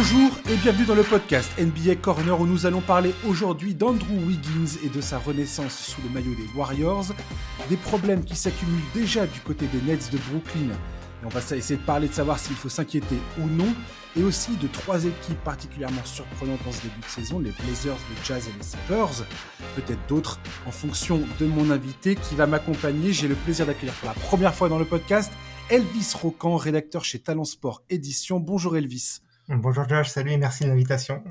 Bonjour et bienvenue dans le podcast NBA Corner où nous allons parler aujourd'hui d'Andrew Wiggins et de sa renaissance sous le maillot des Warriors, des problèmes qui s'accumulent déjà du côté des Nets de Brooklyn. Et on va essayer de parler de savoir s'il faut s'inquiéter ou non, et aussi de trois équipes particulièrement surprenantes dans ce début de saison, les Blazers, le Jazz et les Spurs. Peut-être d'autres en fonction de mon invité qui va m'accompagner. J'ai le plaisir d'accueillir pour la première fois dans le podcast Elvis Rocan, rédacteur chez Talent Sport Édition. Bonjour Elvis. Bonjour Josh, salut et merci de l'invitation.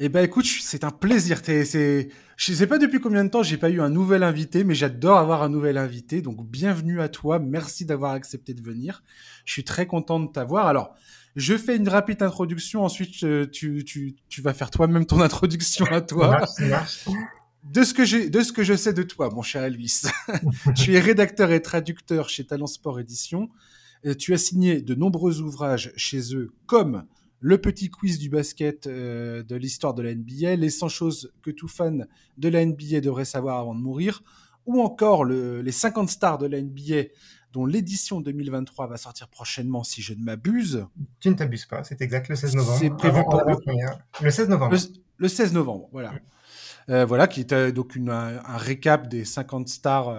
Eh ben écoute, c'est un plaisir. Je c'est, je sais pas depuis combien de temps j'ai pas eu un nouvel invité, mais j'adore avoir un nouvel invité. Donc bienvenue à toi. Merci d'avoir accepté de venir. Je suis très content de t'avoir. Alors, je fais une rapide introduction. Ensuite, euh, tu, tu, tu vas faire toi-même ton introduction à toi. De ce que j'ai, de ce que je sais de toi, mon cher Elvis. tu es rédacteur et traducteur chez Talent Sport Édition. Euh, tu as signé de nombreux ouvrages chez eux, comme le petit quiz du basket euh, de l'histoire de la NBA, les 100 choses que tout fan de la NBA devrait savoir avant de mourir, ou encore les 50 stars de la NBA dont l'édition 2023 va sortir prochainement si je ne m'abuse. Tu ne t'abuses pas, c'est exact, le 16 novembre. C'est prévu pour le... le 16 novembre. Le, 16 novembre, voilà. Euh, voilà, qui est euh, donc une, un, récap des 50 stars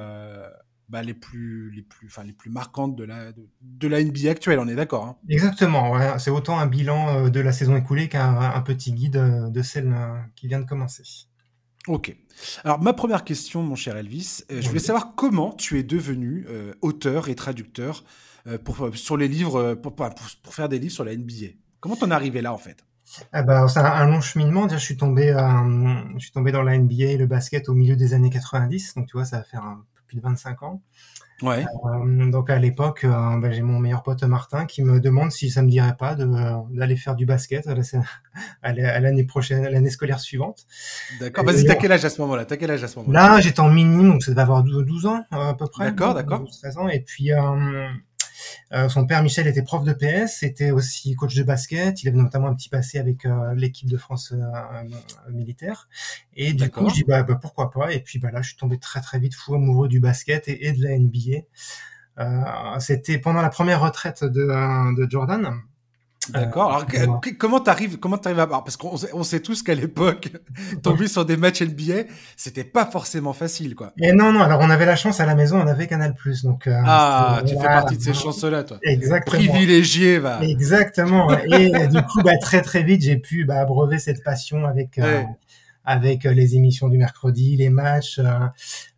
bah, les plus les plus enfin les plus marquantes de la de, la NBA actuelle on est d'accord hein. Exactement c'est autant un bilan euh, de la saison écoulée qu'un petit guide euh, de celle euh, qui vient de commencer. Ok. Alors ma première question mon cher Elvis je voulais savoir comment tu es devenu auteur et traducteur pour sur les livres pour, pour, pour, faire des livres sur la NBA comment t'en es arrivé là en fait? Ah bah, c'est un, long cheminement. Je suis tombé, je suis tombé dans la NBA et le basket au milieu des années 90. Donc, tu vois, ça va faire un, de 25 ans. Ouais. Euh, donc à l'époque, euh, ben, j'ai mon meilleur pote Martin qui me demande si ça me dirait pas d'aller faire du basket à l'année prochaine, l'année scolaire suivante. D'accord. Vas-y, t'as quel âge à ce moment-là? T'as quel âge à ce moment-là? Là, j'étais en minime, donc ça devait avoir 12, ans à peu près. D'accord, d'accord. 13 ans. Et puis euh, son père Michel était prof de PS, était aussi coach de basket. Il avait notamment un petit passé avec euh, l'équipe de France euh, militaire. Et du coup, je dis bah, bah, pourquoi pas. Et puis bah là, je suis tombé très très vite fou amoureux du basket et, de la NBA. C'était pendant la première retraite de, de Jordan. D'accord. Alors, comment t'arrives, comment t'arrives à, parce qu'on on sait tous qu'à l'époque, tomber sur des matchs NBA, c'était pas forcément facile, quoi. Et non, non. Alors, on avait la chance à la maison, on avait Canal+. Donc, euh, ah, tu fais partie de ces chances-là, toi. Exactement. Privilégié, va. Exactement. Et du coup, bah, très très vite, j'ai pu bah, abreuver cette passion avec. Euh, avec euh, les émissions du mercredi, les matchs,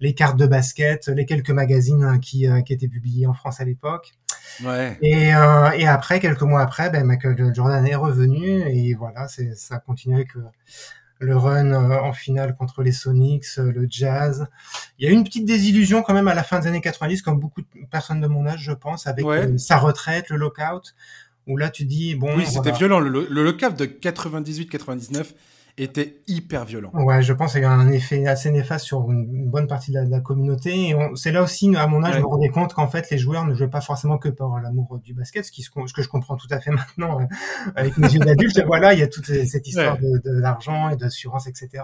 les cartes de basket, les quelques magazines hein, qui, qui étaient publiés en France à l'époque. Ouais. Et, euh, et après, quelques mois après, ben, Michael Jordan est revenu et voilà, c'est, ça a continué avec le, run euh, en finale contre les Sonics, euh, le Jazz. Il y a eu une petite désillusion quand même à la fin des années 90, comme beaucoup de personnes de mon âge, je pense, avec sa retraite, le lockout, où là tu dis bon. Oui, c'était violent. Le, le lockout de 98-99 était hyper violent. Ouais, je pense qu'il y a un effet assez néfaste sur une bonne partie de la, communauté. Et c'est là aussi, à mon âge, je me rendais compte qu'en fait, les joueurs ne jouaient pas forcément que par l'amour du basket, ce, qui, ce que je comprends tout à fait maintenant euh, avec mes yeux d'adulte. voilà, il y a toute cette histoire de, de l'argent et d'assurance, etc.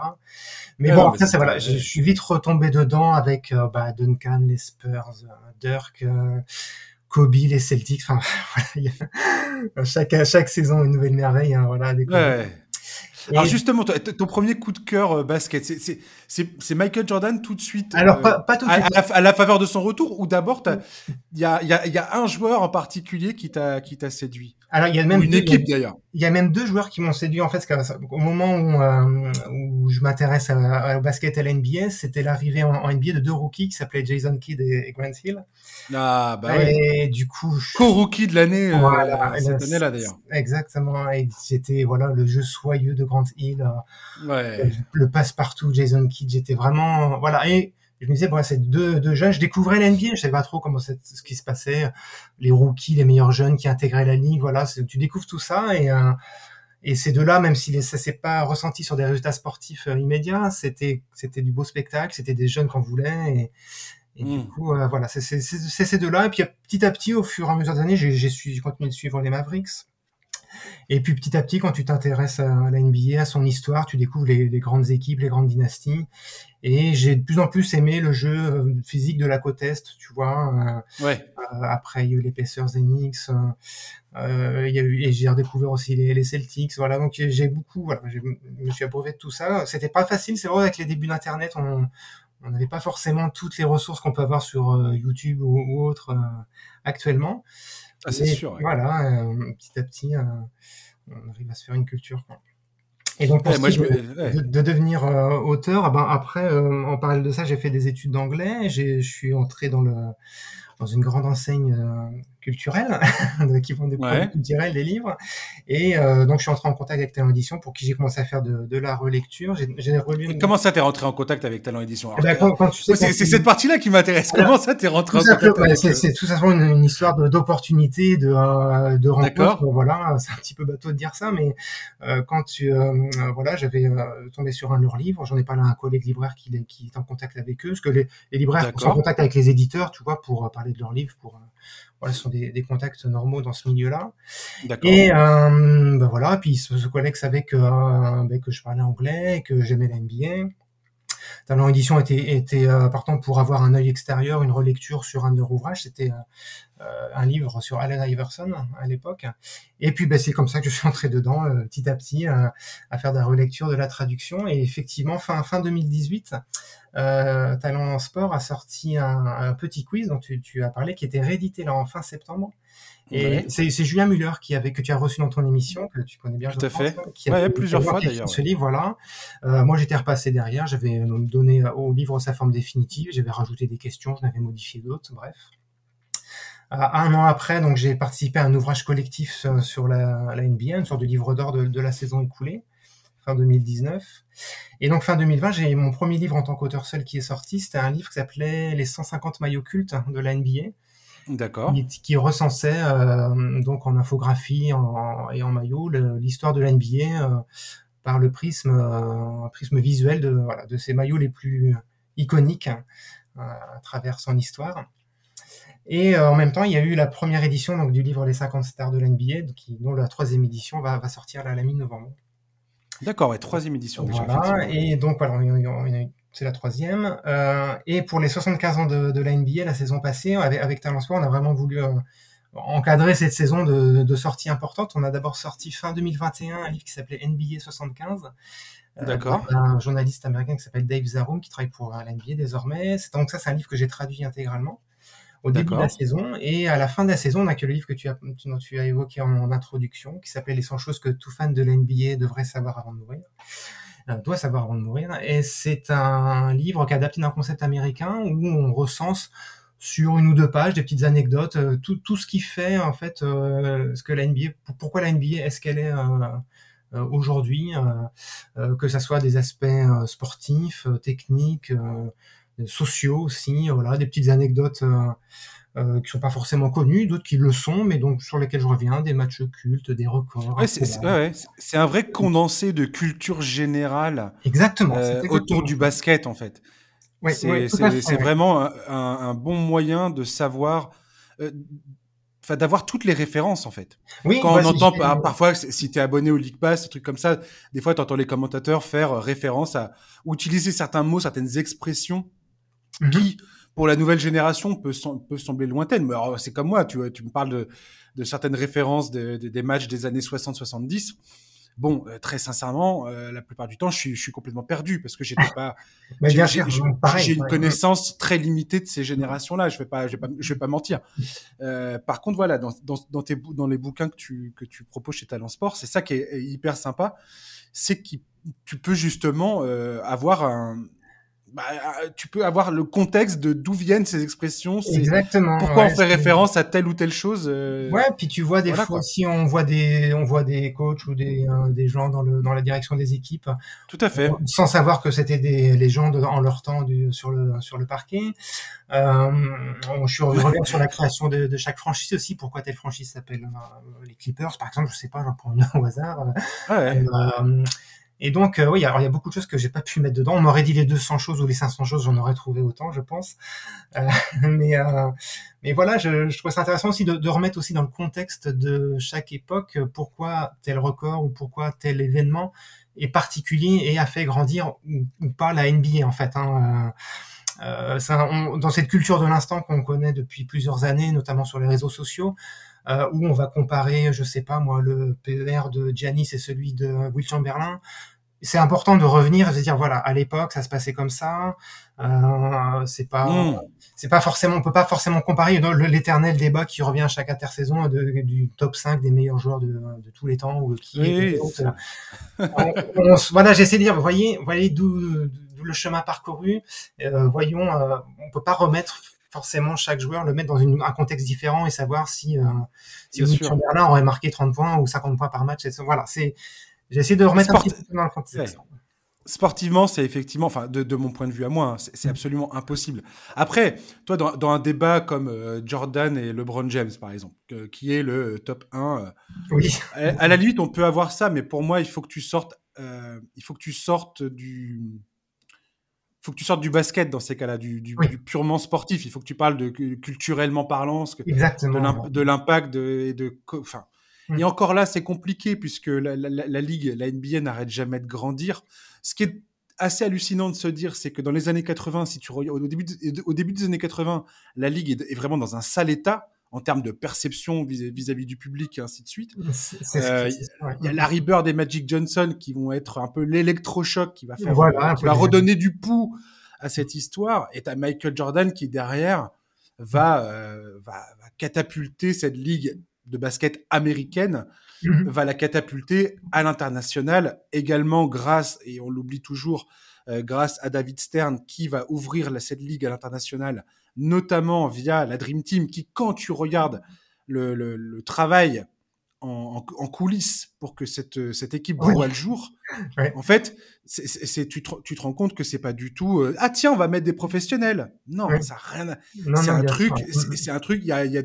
Mais bon, ça, c'est voilà, je, suis vite retombé dedans avec euh, bah, Duncan, les Spurs, euh, Dirk. Kobe, les Celtics, enfin, voilà, chaque, chaque saison une nouvelle merveille, hein, voilà, des ouais. Alors justement, ton premier coup de cœur euh, basket, c'est Michael Jordan tout de suite Alors, pas, tout de suite. À, la, faveur de son retour, ou d'abord, il y a, y, a, y a, un joueur en particulier qui t'a séduit? Alors il y a même une équipe d'ailleurs. Il y a même deux joueurs qui m'ont séduit en fait. Au moment où, euh, où je m'intéresse au basket à la NBA, c'était l'arrivée en, NBA de deux rookies qui s'appelaient Jason Kidd et, Grant Hill. Ah bah et du coup, co-rookie de l'année euh, cette année-là d'ailleurs. Exactement. Et c'était voilà le jeu soyeux de Grant Hill, euh, ouais. le passe-partout Jason Kidd. J'étais vraiment voilà et je me disais, bon, c'est deux, deux jeunes. Je découvrais l'NBA, je savais pas trop comment c'est, ce qui se passait, les rookies, les meilleurs jeunes qui intégraient la ligue. Voilà, tu découvres tout ça et euh, et ces deux-là, même si ça s'est pas ressenti sur des résultats sportifs euh, immédiats, c'était c'était du beau spectacle, c'était des jeunes qu'on voulait et, et du hmm. coup, euh, voilà, c'est ces deux-là. Et puis petit à petit, au fur et à mesure des années, j'ai, j'ai, continué de suivre les Mavericks. Et puis petit à petit, quand tu t'intéresses à la NBA, à son histoire, tu découvres les, les, grandes équipes, les grandes dynasties. Et j'ai de plus en plus aimé le jeu euh, physique de la côte est, tu vois. Euh, ouais. Euh, après, il y a eu les Pacers Enix. Euh, il y a eu, et j'ai redécouvert aussi les, les, Celtics. Voilà, donc j'ai beaucoup, voilà, je me suis abreuvé de tout ça. C'était pas facile, c'est vrai, avec les débuts d'Internet, on on n'avait pas forcément toutes les ressources qu'on peut avoir sur YouTube ou, ou autre actuellement. Ah, c'est sûr. Voilà, petit à petit, on arrive à se faire une culture. Quoi. Et donc, pour moi, je de, de, devenir euh, auteur, ah ben après, euh, en parallèle de ça, j'ai fait des études d'anglais. Je suis entré dans le dans une grande enseigne euh, culturelle qui vend des produits culturels, des livres. Et euh, donc, je suis entré en contact avec Talent Édition pour qui j'ai commencé à faire de, de la relecture. J'ai relu. Comment ça, t'es rentré en contact avec Talent Édition C'est cette partie-là qui m'intéresse. Comment ça, t'es rentré en contact avec C'est tout simplement une, une histoire d'opportunité, de, de, de rencontre. Voilà, c'est un petit peu bateau de dire ça, mais euh, quand tu, euh, voilà, j'avais tombé sur un de leurs livres. J'en ai parlé à un collègue libraire qui, qui est en contact avec eux, parce que les, les libraires sont en contact avec les éditeurs, tu vois, pour parler de leurs livres, pour voilà, ce sont des, des, contacts normaux dans ce milieu-là. Et euh, ben voilà, puis ce, ce collègue savait que, euh, ben, que je parlais anglais, que j'aimais la NBA. Talent Édition était, était euh, partant pour avoir un œil extérieur, une relecture sur un de leurs ouvrages. C'était euh, un livre sur Allen Iverson à l'époque. Et puis, ben, c'est comme ça que je suis entré dedans, euh, petit à petit, à faire de la relecture, de la traduction. Et effectivement, fin, fin 2018, euh, Talent Sport a sorti un, un petit quiz dont tu, tu, as parlé, qui était réédité là en fin septembre. Et c'est Julien Muller qui avait que tu as reçu dans ton émission, que tu connais bien. Tout à fait. Qui a plusieurs fois d'ailleurs. Ce livre, voilà. Euh, moi, j'étais repassé derrière. J'avais donné au livre sa forme définitive. J'avais rajouté des questions. Je n'avais modifié d'autres. Bref. Euh, un an après, donc j'ai participé à un ouvrage collectif sur, la, la, NBA, une sorte de livre d'or de, de, la saison écoulée, fin 2019. Et donc fin 2020, j'ai mon premier livre en tant qu'auteur seul qui est sorti. C'était un livre qui s'appelait Les 150 maillots cultes de la NBA. D'accord. Qui, recensait euh, donc en infographie en, et en maillot l'histoire de l'NBA euh, par le prisme, euh, prisme visuel de, voilà, de ces maillots les plus iconiques euh, à travers son histoire. Et euh, en même temps, il y a eu la première édition donc, du livre Les 50 stars de l'NBA, dont la troisième édition va, va sortir là, à la mi-novembre. D'accord, ouais, troisième édition déjà. Voilà, et donc voilà, c'est la troisième. Euh, et pour les 75 ans de, de la NBA, la saison passée, avec, avec Talent Sport, on a vraiment voulu euh, encadrer cette saison de, de sorties importantes. On a d'abord sorti fin 2021 un livre qui s'appelait NBA 75. Euh, D'accord. Un journaliste américain qui s'appelle Dave Zarum, qui travaille pour la NBA désormais. Donc ça, c'est un livre que j'ai traduit intégralement au début de la saison. Et à la fin de la saison, on a que le livre que tu as, dont tu as évoqué en introduction, qui s'appelait Les 100 choses que tout fan de la NBA devrait savoir avant de mourir. Euh, doit savoir avant de mourir. Et c'est un livre qui est adapté d'un concept américain où on recense sur une ou deux pages des petites anecdotes, euh, tout, tout ce qui fait en fait euh, ce que la NBA, pourquoi la NBA est ce qu'elle est euh, aujourd'hui, que ça soit des aspects sportifs, techniques, sociaux aussi, voilà, des petites anecdotes euh, qui sont pas forcément connus, d'autres qui le sont, mais donc sur lesquels je reviens, des matchs cultes, des records. Ouais, c'est ouais, un vrai condensé de culture générale. Exactement. Euh, autour du basket, en fait. Ouais, c'est vraiment un, un, bon moyen de savoir. Euh, Enfin, d'avoir toutes les références en fait. Oui, Quand on entend parfois, si tu es abonné au League Pass, des trucs comme ça, des fois tu entends les commentateurs faire euh, référence à utiliser certains mots, certaines expressions qui pour la nouvelle génération peut, peut sembler lointaine. Mais c'est comme moi, tu, tu me parles de, de certaines références de, de, des matchs des années 60-70. Bon, euh, très sincèrement, euh, la plupart du temps, je suis, je suis complètement perdu parce que j'étais pas. J'ai une connaissance très limitée de ces générations-là. Je vais pas, je vais pas, je vais pas mentir. Euh, par contre, voilà, dans, dans, dans, tes, dans les bouquins que tu, que tu proposes chez Talent Sport, c'est ça qui est, est hyper sympa, c'est que tu peux justement avoir un, bah, euh, tu peux avoir le contexte de d'où viennent ces expressions. Exactement. Pourquoi ouais, on fait référence à telle ou telle chose. Euh... Ouais, puis tu vois des voilà, fois aussi on voit des on voit des coachs ou des euh, des gens dans le dans la direction des équipes. Tout à fait. Sans savoir que c'était des légendes en leur temps du, sur le sur le parquet. Euh, je suis reviens sur la création de, de, chaque franchise aussi. Pourquoi telle franchise s'appelle euh, les Clippers par exemple, je sais pas, j'en prends une au hasard. Ouais. Et donc, oui, alors il y a beaucoup de choses que j'ai pas pu mettre dedans. On m'aurait dit les 200 choses ou les 500 choses, j'en aurais trouvé autant, je pense. mais, mais voilà, je, je trouve ça intéressant aussi de, de, remettre aussi dans le contexte de chaque époque pourquoi tel record ou pourquoi tel événement est particulier et a fait grandir ou, pas la NBA en fait. Hein. Euh, un, dans cette culture de l'instant qu'on connaît depuis plusieurs années, notamment sur les réseaux sociaux, euh, où on va comparer, je sais pas moi, le PER de Giannis et celui de Will Chamberlain, c'est important de revenir et de dire voilà à l'époque ça se passait comme ça. Euh, c'est pas hmm. c'est pas forcément on peut pas forcément comparer l'éternel débat qui revient à chaque intersaison de, du top 5 des meilleurs joueurs de, de tous les temps ou qui oui, voilà j'essaie de dire vous voyez voyez d'où le chemin parcouru. Euh, voyons euh, on peut pas remettre forcément chaque joueur le mettre dans une, un contexte différent et savoir si euh, si Chamberlain aurait marqué 30 points ou 50 points par match voilà c'est J'essaie de remettre un petit peu dans le contexte. Sportivement, c'est effectivement, enfin, de, mon point de vue à moi, hein, c'est mm. absolument impossible. Après, toi, dans, un débat comme euh, Jordan et LeBron James, par exemple, qui est le top 1, euh, oui. à, la limite, on peut avoir ça, mais pour moi, il faut que tu sortes, euh, il faut que tu sortes du, faut que tu sortes du basket dans ces cas-là, du, purement sportif. Il faut que tu parles de culturellement parlant, de l'impact de, de, enfin, et encore là, c'est compliqué puisque la, ligue, la NBA n'arrête jamais de grandir. Ce qui est assez hallucinant de se dire, c'est que dans les années 80, si tu au début, au début des années 80, la ligue est, vraiment dans un sale état en termes de perception vis-à-vis du public et ainsi de suite. Euh, il y a Larry Bird et Magic Johnson qui vont être un peu l'électrochoc qui va faire, qui va redonner du pouls à cette histoire. Et as Michael Jordan qui derrière va, euh, va, va catapulter cette ligue de basket américaine mhm. va la catapulter à l'international, également grâce, et on l'oublie toujours, euh, grâce à David Stern qui va ouvrir la, cette ligue à l'international, notamment via la Dream Team, qui, quand tu regardes le, travail en, coulisses pour que cette, cette équipe voit le jour, en fait, c'est, tu, te, tu te rends compte que c'est pas du tout euh, ah tiens on va mettre des professionnels. Non, ça rien. C'est un, truc, c'est un truc. Il y a, y a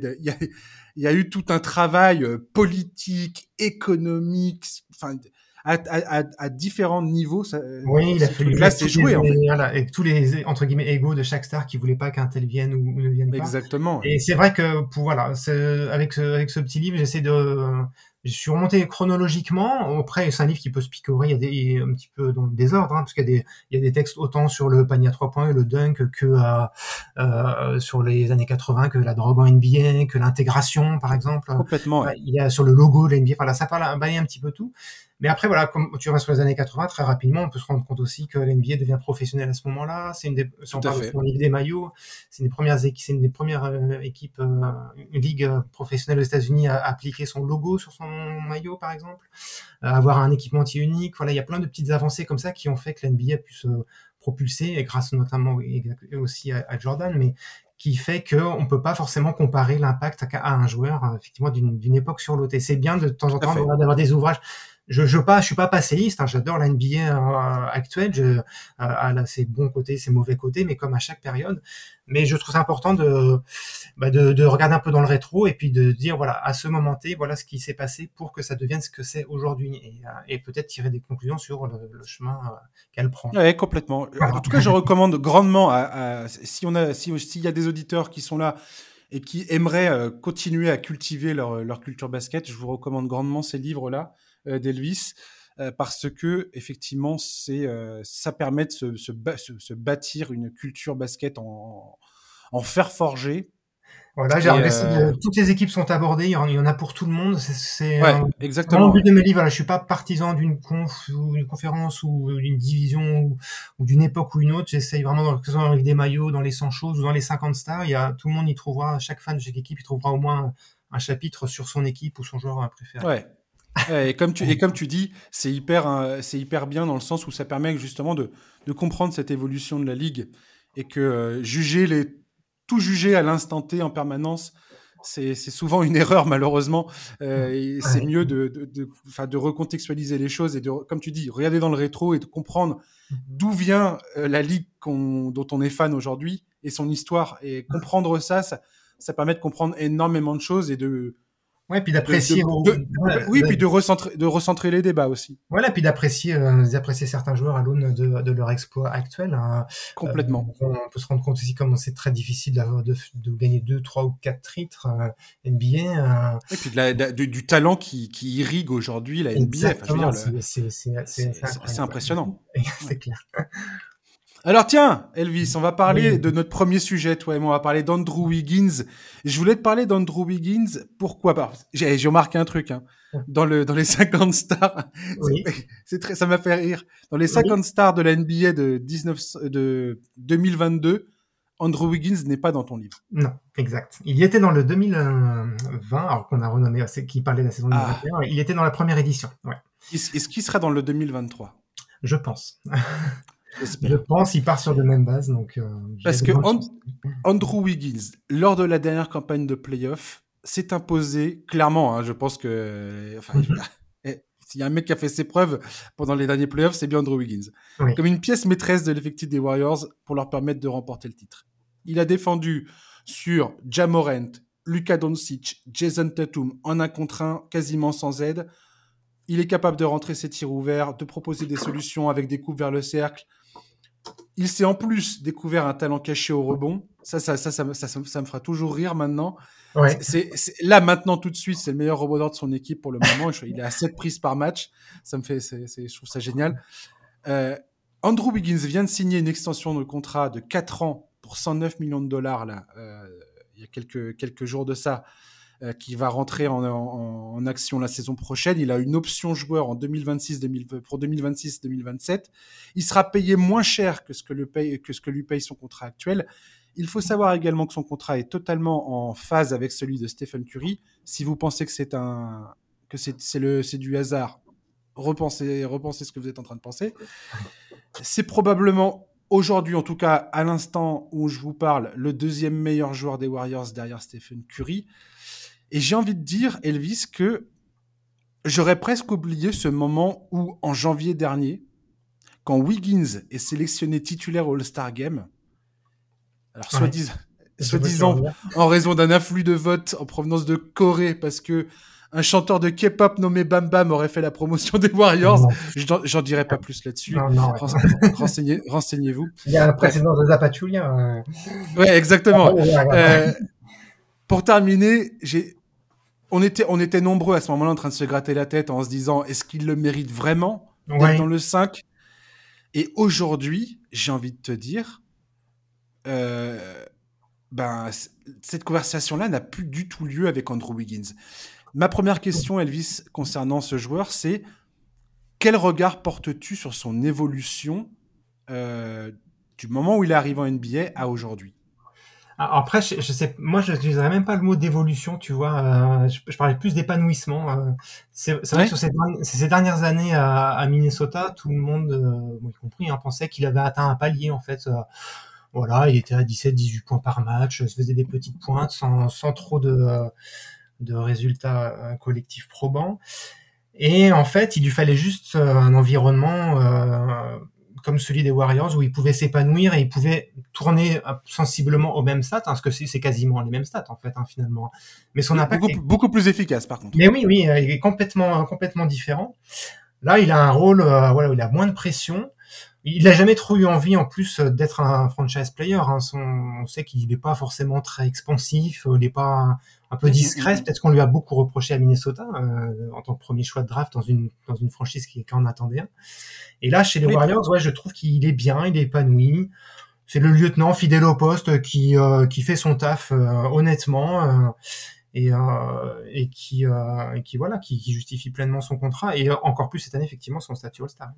il y a eu tout un travail euh, politique, économique, enfin, à, à, à, différents niveaux. Ça, oui, il a fallu là, c'est joué. En fait. voilà, avec tous les entre guillemets égaux de chaque star qui voulait pas qu'un tel vienne ou, ne vienne pas. Exactement. Et c'est vrai que pour voilà, avec ce, avec ce petit livre, j'essaie de je suis remonté chronologiquement. Après, c'est un livre qui peut se picorer. Il y a des, un petit peu dans le désordre, hein, parce qu'il y a des, il y a des textes autant sur le panier à trois points, le dunk, que euh, euh, sur les années 80, que la drogue en NBA, que l'intégration, par exemple. Complètement. Il y a sur le logo de l'NBA. Voilà, ça parle un un petit peu tout. Mais après, voilà, comme tu vas sur les années 80, très rapidement, on peut se rendre compte aussi que l'NBA devient professionnel à ce moment-là. C'est une des, si on parle de des maillots, c'est une des premières c'est une des premières euh, équipes, euh, une ligue professionnelle aux États-Unis à, appliquer son logo sur son maillot, par exemple, euh, avoir un équipementier unique. Voilà, il y a plein de petites avancées comme ça qui ont fait que l'NBA a pu se propulser, et grâce notamment aussi à, Jordan, mais qui fait qu'on ne peut pas forcément comparer l'impact à, un joueur, effectivement, d'une époque sur l'autre. Et c'est bien de, de temps en temps d'avoir des ouvrages je je pas je suis pas passéiste hein, j'adore la NBA euh, actuelle je, euh, a ses bons côtés ses mauvais côtés mais comme à chaque période. Mais je trouve ça important de, bah de, de regarder un peu dans le rétro et puis de dire voilà à ce moment T voilà ce qui s'est passé pour que ça devienne ce que c'est aujourd'hui et, euh, et peut-être tirer des conclusions sur le, le chemin euh, qu'elle prend. Ouais complètement. En tout cas je recommande grandement à, à, si on a si s'il y a des auditeurs qui sont là et qui aimeraient continuer à cultiver leur, leur culture basket, je vous recommande grandement ces livres-là. Euh, d'Elvis. Euh, parce que effectivement, c'est euh, ça permet de se, se, bâtir une culture basket en, en fer forgé, voilà, j'ai euh... toutes les équipes sont abordées, il y en, a pour tout le monde. C'est ouais, exactement. But de mes livres, voilà, je suis pas partisan d'une conf ou une conférence ou d'une division ou, d'une époque ou une autre. J'essaye vraiment, que ce soit dans des maillots, dans les 100 choses ou dans les 50 stars, il y a tout le monde y trouvera, chaque fan de chaque équipe y trouvera au moins un chapitre sur son équipe ou son joueur préféré. Ouais, et, comme tu, et comme tu dis, c'est hyper, euh, c'est hyper bien dans le sens où ça permet justement de, de comprendre cette évolution de la ligue et que euh, juger les, tout juger à l'instant T en permanence, c'est souvent une erreur malheureusement. Euh, c'est mieux de, de, de, de, recontextualiser les choses et de, comme tu dis, regarder dans le rétro et de comprendre mm-hmm. d'où vient la ligue dont on est fan aujourd'hui et son histoire. Et comprendre ça, ça, ça permet de comprendre énormément de choses et de Ouais, puis d'apprécier. oui, puis de recentrer, de recentrer les débats aussi. Voilà, puis d'apprécier, euh, d'apprécier certains joueurs à l'aune de, de, leur exploit actuel. Hein. Complètement. Euh, on peut se rendre compte aussi comment c'est très difficile de, de, gagner deux, trois ou quatre titres euh, NBA. Et puis du talent qui, qui irrigue aujourd'hui la NBA. Enfin, c'est impressionnant. c'est clair. Alors tiens, Elvis, on va parler de notre premier sujet, toi et moi. On va parler d'Andrew Wiggins. Je voulais te parler d'Andrew Wiggins. Pourquoi? J'ai remarqué un truc. Hein. Dans, le, dans les 50 stars, c'est très, ça m'a fait rire. Dans les 50 stars de la NBA de, 19, de 2022, Andrew Wiggins n'est pas dans ton livre. Non, exact. Il y était dans le 2020, alors qu'on a renommé, qui parlait de la saison 2021. Ah. Il était dans la première édition. Ouais. Est-ce qu'il sera dans le 2023 Je pense. Je pense il part sur de même base. Donc, euh, Parce que Andrew Wiggins, lors de la dernière campagne de playoff, s'est imposé clairement. Hein, je pense que. Enfin, eh, s'il y a un mec qui a fait ses preuves pendant les derniers playoffs, c'est bien Andrew Wiggins. Comme une pièce maîtresse de l'effectif des Warriors pour leur permettre de remporter le titre. Il a défendu sur Jamorant, Luka Doncic, Jason Tatum en un contre un, quasiment sans aide. Il est capable de rentrer ses tirs ouverts, de proposer des solutions avec des coups vers le cercle, il s'est en plus découvert un talent caché au rebond. Ça, ça, ça, ça, ça, me fera toujours rire maintenant. C'est, là, maintenant, tout de suite, c'est le meilleur rebondeur de son équipe pour le moment. il est à 7 prises par match. Ça me fait, je trouve ça génial. Euh, Andrew Wiggins vient de signer une extension de contrat de 4 ans pour 109 millions de dollars, là, euh, il y a quelques, quelques jours de ça. Euh, qui va rentrer en, action la saison prochaine. Il a une option joueur en 2026 pour 2026-2027. Il sera payé moins cher que ce que, le paye, que ce que lui paye son contrat actuel. Il faut savoir également que son contrat est totalement en phase avec celui de Stephen Curry. Si vous pensez que c'est un que c'est le c'est du hasard, repensez repensez ce que vous êtes en train de penser. C'est probablement aujourd'hui, en tout cas à l'instant où je vous parle, le deuxième meilleur joueur des Warriors derrière Stephen Curry. Et j'ai envie de dire, Elvis, que j'aurais presque oublié ce moment où, en janvier dernier, quand Wiggins est sélectionné titulaire au All-Star Game, alors soi-disant, en raison d'un afflux de votes en provenance de Corée, parce que un chanteur de K-pop nommé Bam Bam aurait fait la promotion des Warriors. J'en dirai pas plus là-dessus. Renseignez, renseignez-vous. Il y a un précédent de Zapatoulia. Euh... Ouais, exactement. Ah, euh, pour terminer, j'ai on était, on était nombreux à ce moment-là en train de se gratter la tête en se disant est-ce qu'il le mérite vraiment d'être dans le 5 Et aujourd'hui, j'ai envie de te dire, euh, ben, cette conversation-là n'a plus du tout lieu avec Andrew Wiggins. Ma première question, Elvis, concernant ce joueur, c'est quel regard portes-tu sur son évolution euh, du moment où il est arrivé en NBA à aujourd'hui? Après, je, sais, moi, je n'utiliserais même pas le mot d'évolution, tu vois. Euh, je, parlais plus d'épanouissement. Euh. c'est vrai que sur ces, dernières années à, Minnesota, tout le monde, euh, y compris, hein, pensait qu'il avait atteint un palier, en fait. voilà, il était à 17-18 points par match, se faisait des petites pointes sans, sans trop de, de résultats collectifs probants. Et en fait, il lui fallait juste un environnement comme celui des Warriors où il pouvait s'épanouir et il pouvait tourner sensiblement au même stats, hein, parce que c'est quasiment les mêmes stats en fait hein, finalement. Mais son impact beaucoup, beaucoup, plus efficace par contre. Mais oui, oui, il est complètement complètement différent. Là, il a un rôle, euh, voilà, il a moins de pression. Il n'a jamais trop eu envie en plus d'être un franchise player. Hein. Son, on sait qu'il n'est pas forcément très expansif, il n'est pas un peu discret. Peut-être qu'on lui a beaucoup reproché à Minnesota euh, en tant que premier choix de draft dans une dans une franchise qui, qui en attendait un. Et là, chez les Warriors, ouais, je trouve qu'il est bien, il est épanoui. C'est le lieutenant fidèle au poste qui euh, qui fait son taf euh, honnêtement et et qui qui voilà qui, qui, justifie pleinement son contrat et encore plus cette année effectivement son statut All-Star.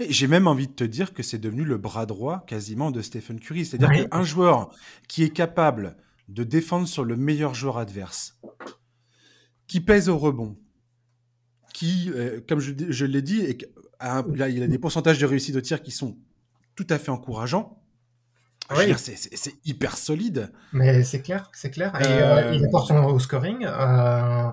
J'ai même envie de te dire que c'est devenu le bras droit quasiment de Stephen Curry. C'est-à-dire qu'un joueur qui est capable de défendre sur le meilleur joueur adverse, qui pèse au rebond, qui, euh, comme je, l'ai dit, il a des pourcentages de réussite de tir qui sont tout à fait encourageants. Oui. C'est hyper solide. Mais c'est clair, c'est clair. Et, euh, il apporte son au scoring. Euh,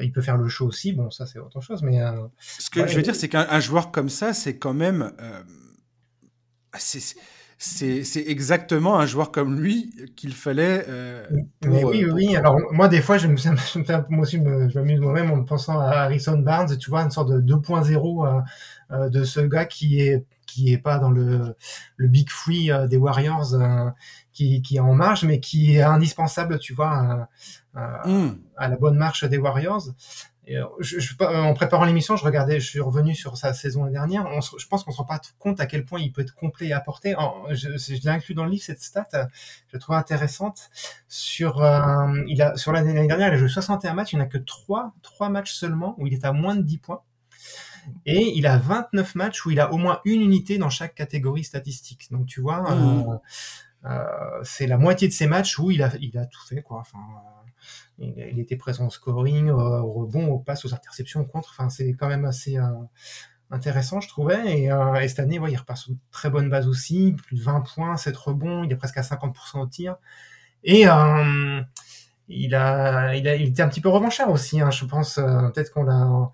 il peut faire le show aussi. Bon, ça c'est autre chose. Mais ce que je veux dire, c'est qu'un joueur comme ça, c'est quand même, c'est exactement un joueur comme lui qu'il fallait. Euh, mais oui, oui. Alors moi, des fois, je me, je me moi aussi, je m'amuse moi-même en pensant à Harrison Barnes. Tu vois, une sorte de 2.0 euh, euh, de ce gars qui est qui est pas dans le le big free des Warriors, qui qui est en marge, mais qui est indispensable, tu vois, hmm. à la bonne marche des Warriors. Euh, je, je, en préparant l'émission, je regardais, je suis revenu sur sa saison dernière. On, je pense qu'on se rend pas compte à quel point il peut être complet et apporté. je, je l'ai inclus dans le livre cette stat, je la trouve intéressante. Sur, euh, il a, sur l'année dernière, il a joué 61 matchs. Il n'a que 3, 3 matchs seulement où il est à moins de 10 points. Et il a 29 matchs où il a au moins une unité dans chaque catégorie statistique. Donc tu vois, mmh. euh, euh, c'est la moitié de ses matchs où il a, il a tout fait quoi. Enfin, il, était présent au scoring, au, rebond, au passe, aux interceptions, au contre. Enfin, c'est quand même assez euh, intéressant, je trouvais. Et, euh, cette année, ouais, il repart sur une très bonne base aussi, plus de 20 points, 7 rebonds, il est presque à 50% au tir. Et euh, il, a, il, a, il était un petit peu revanchard aussi, hein, je pense. Peut-être qu'on l'a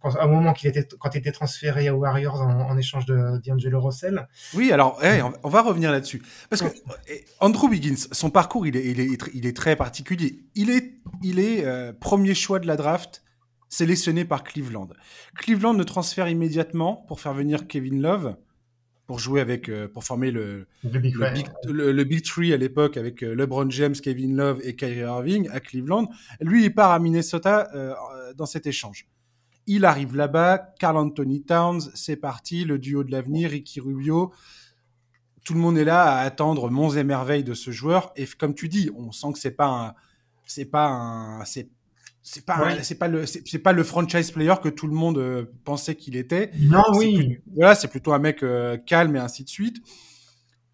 quand, à un moment qu'il était, quand il était transféré aux Warriors en, échange de D'Angelo Russell. Oui, alors on va revenir là-dessus. Parce que eh, Andrew Wiggins, son parcours, il est, il est, il est très particulier. Il est, il est euh, premier choix de la draft sélectionné par Cleveland. Cleveland le transfère immédiatement pour faire venir Kevin Love pour jouer avec, euh, pour former le, le, big, le, big, Three à l'époque avec euh, LeBron James, Kevin Love et Kyrie Irving à Cleveland. Lui, il part à Minnesota dans cet échange. Il arrive là-bas, Carl Anthony Towns, c'est parti, le duo de l'avenir, Ricky Rubio. Tout le monde est là à attendre monts et merveilles de ce joueur. Et comme tu dis, on sent que c'est pas un, c'est pas un, c'est, c'est pas, c'est pas le, c'est, pas le franchise player que tout le monde euh, pensait qu'il était. Non, oui. voilà, c'est plutôt un mec euh, calme et ainsi de suite.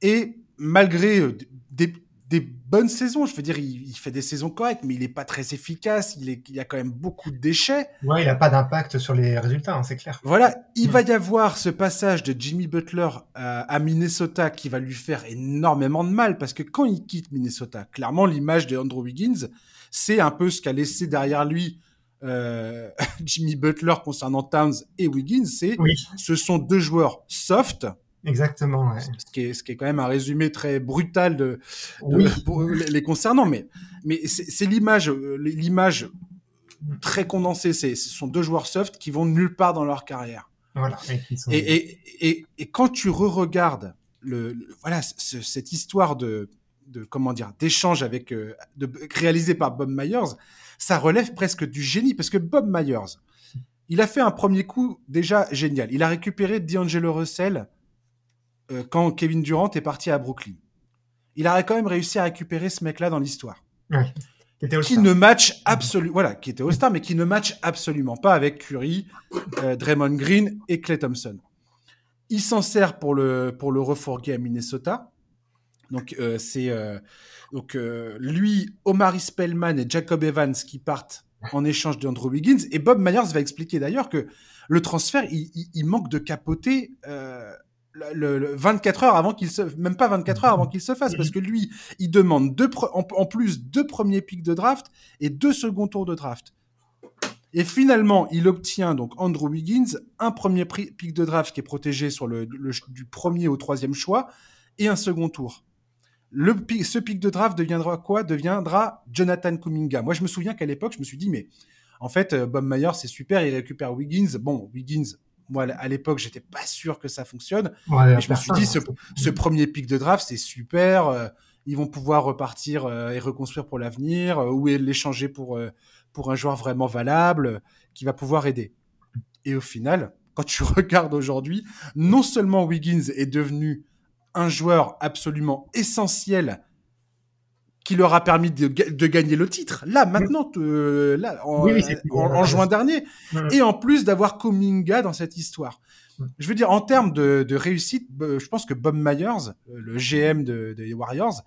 Et malgré euh, des, des bonnes saisons. Je veux dire, il, fait des saisons correctes, mais il n'est pas très efficace. Il, est, il y a quand même beaucoup de déchets. Ouais, il n'a pas d'impact sur les résultats, hein, c'est clair. Voilà, il va y avoir ce passage de Jimmy Butler euh, à Minnesota qui va lui faire énormément de mal parce que quand il quitte Minnesota, clairement, l'image de Andrew Wiggins, c'est un peu ce qu'a laissé derrière lui euh, Jimmy Butler concernant Towns et Wiggins. C'est, ce sont deux joueurs soft Exactement. Ouais. Ce, qui est, ce qui est quand même un résumé très brutal de, pour les concernant, mais, mais c'est l'image, euh, l'image très condensée. Ce sont deux joueurs soft qui vont nulle part dans leur carrière. Voilà. Et, et, et, et, quand tu re-regardes le, voilà cette histoire de, de comment dire d'échange avec euh, de, réalisé par Bob Myers, ça relève presque du génie parce que Bob Myers, il a fait un premier coup déjà génial. Il a récupéré D'Angelo Russell euh, quand Kevin Durant est parti à Brooklyn. Il aurait quand même réussi à récupérer ce mec-là dans l'histoire. qui ne match absolument, voilà, qui était All-Star, mais qui ne match absolument pas avec Curry, euh, Draymond Green et Clay Thompson. Il s'en sert pour le, pour le refourguer à Minnesota. Donc, euh, c'est donc lui, Omar Spellman et Jacob Evans qui partent en échange d'Andrew Wiggins. Et Bob Myers va expliquer d'ailleurs que le transfert, il, il manque de capoter le, 24 heures avant qu'il se, même pas 24 heures avant qu'il se fasse, parce que lui, il demande deux en, plus deux premiers pics de draft et deux seconds tours de draft. Et finalement, il obtient donc Andrew Wiggins, un premier pic de draft qui est protégé sur le, du premier au troisième choix et un second tour. Le ce pic de draft deviendra quoi? Deviendra Jonathan Kuminga. Moi, je me souviens qu'à l'époque, je me suis dit, mais en fait, euh, Bob Mayer, c'est super, il récupère Wiggins. Bon, Wiggins, moi, à l'époque, j'étais pas sûr que ça fonctionne. mais je me suis dit, ce, premier pic de draft, c'est super. Euh, ils vont pouvoir repartir euh, et reconstruire pour l'avenir, euh, ou l'échanger pour, pour un joueur vraiment valable qui va pouvoir aider. Et au final, quand tu regardes aujourd'hui, non seulement Wiggins est devenu un joueur absolument essentiel qui leur a permis de, gagner le titre. Là, maintenant, là, en, juin dernier. Et en plus d'avoir Kominga dans cette histoire. Je veux dire, en termes de, réussite, je pense que Bob Myers, le GM des Warriors,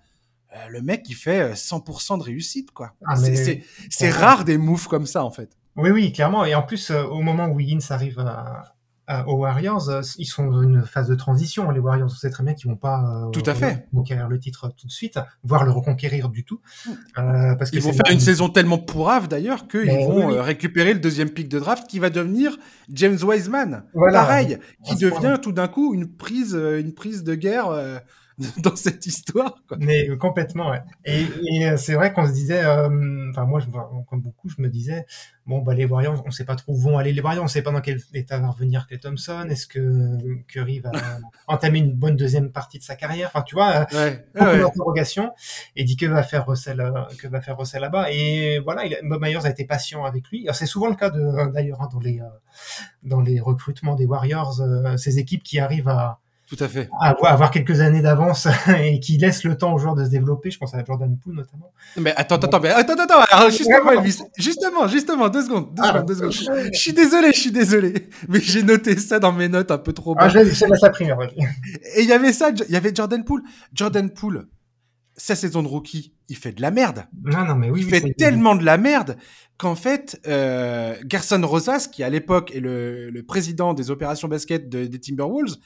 euh, le mec, il fait 100% de réussite, quoi. Ah, c'est rare des moves comme ça, en fait. Oui, oui, clairement. Et en plus, euh, au moment où Wiggins arrive à, aux Warriors, ils sont dans une phase de transition. Les Warriors, on sait très bien qu'ils vont pas tout à fait conquérir le titre tout de suite, voire le reconquérir du tout. Euh, parce ils vont faire une saison tellement pourrave d'ailleurs qu'ils vont récupérer le deuxième pick de draft qui va devenir James Wiseman. Pareil, qui devient tout d'un coup une prise, une prise de guerre dans cette histoire. Quoi. Mais euh, complètement, ouais. Et, et euh, c'est vrai qu'on se disait, euh, enfin moi, je, comme beaucoup, je me disais, bon, bah les Warriors, on sait pas trop où vont aller les Warriors, on sait pas dans quel état va revenir Clay Thompson, est-ce que Curry va entamer une bonne deuxième partie de sa carrière, enfin tu vois, ouais. beaucoup ouais. d'interrogations, et dit que va faire Russell, que va faire Russell là-bas, et voilà, il, Bob Myers a été patient avec lui. C'est souvent le cas de d'ailleurs hein, dans les dans les recrutements des Warriors, ces équipes qui arrivent à tout à fait. Avoir, quelques années d'avance et qui laisse le temps aux joueurs de se développer. Je pense à Jordan Poole notamment. Mais attends, attends, mais attends, attends, alors justement, Elvis, justement, justement, deux secondes, deux ah, secondes, deux secondes. Je, suis désolé, je suis désolé, mais j'ai noté ça dans mes notes un peu trop bas. Ah, c'est ma première. Et il y avait ça, il y avait Jordan Poole. Jordan Poole, sa saison de rookie, il fait de la merde. Non, non, mais oui. Il fait tellement de la merde qu'en fait, euh, Gerson Rosas, qui à l'époque est le, le, président des opérations basket de, des Timberwolves,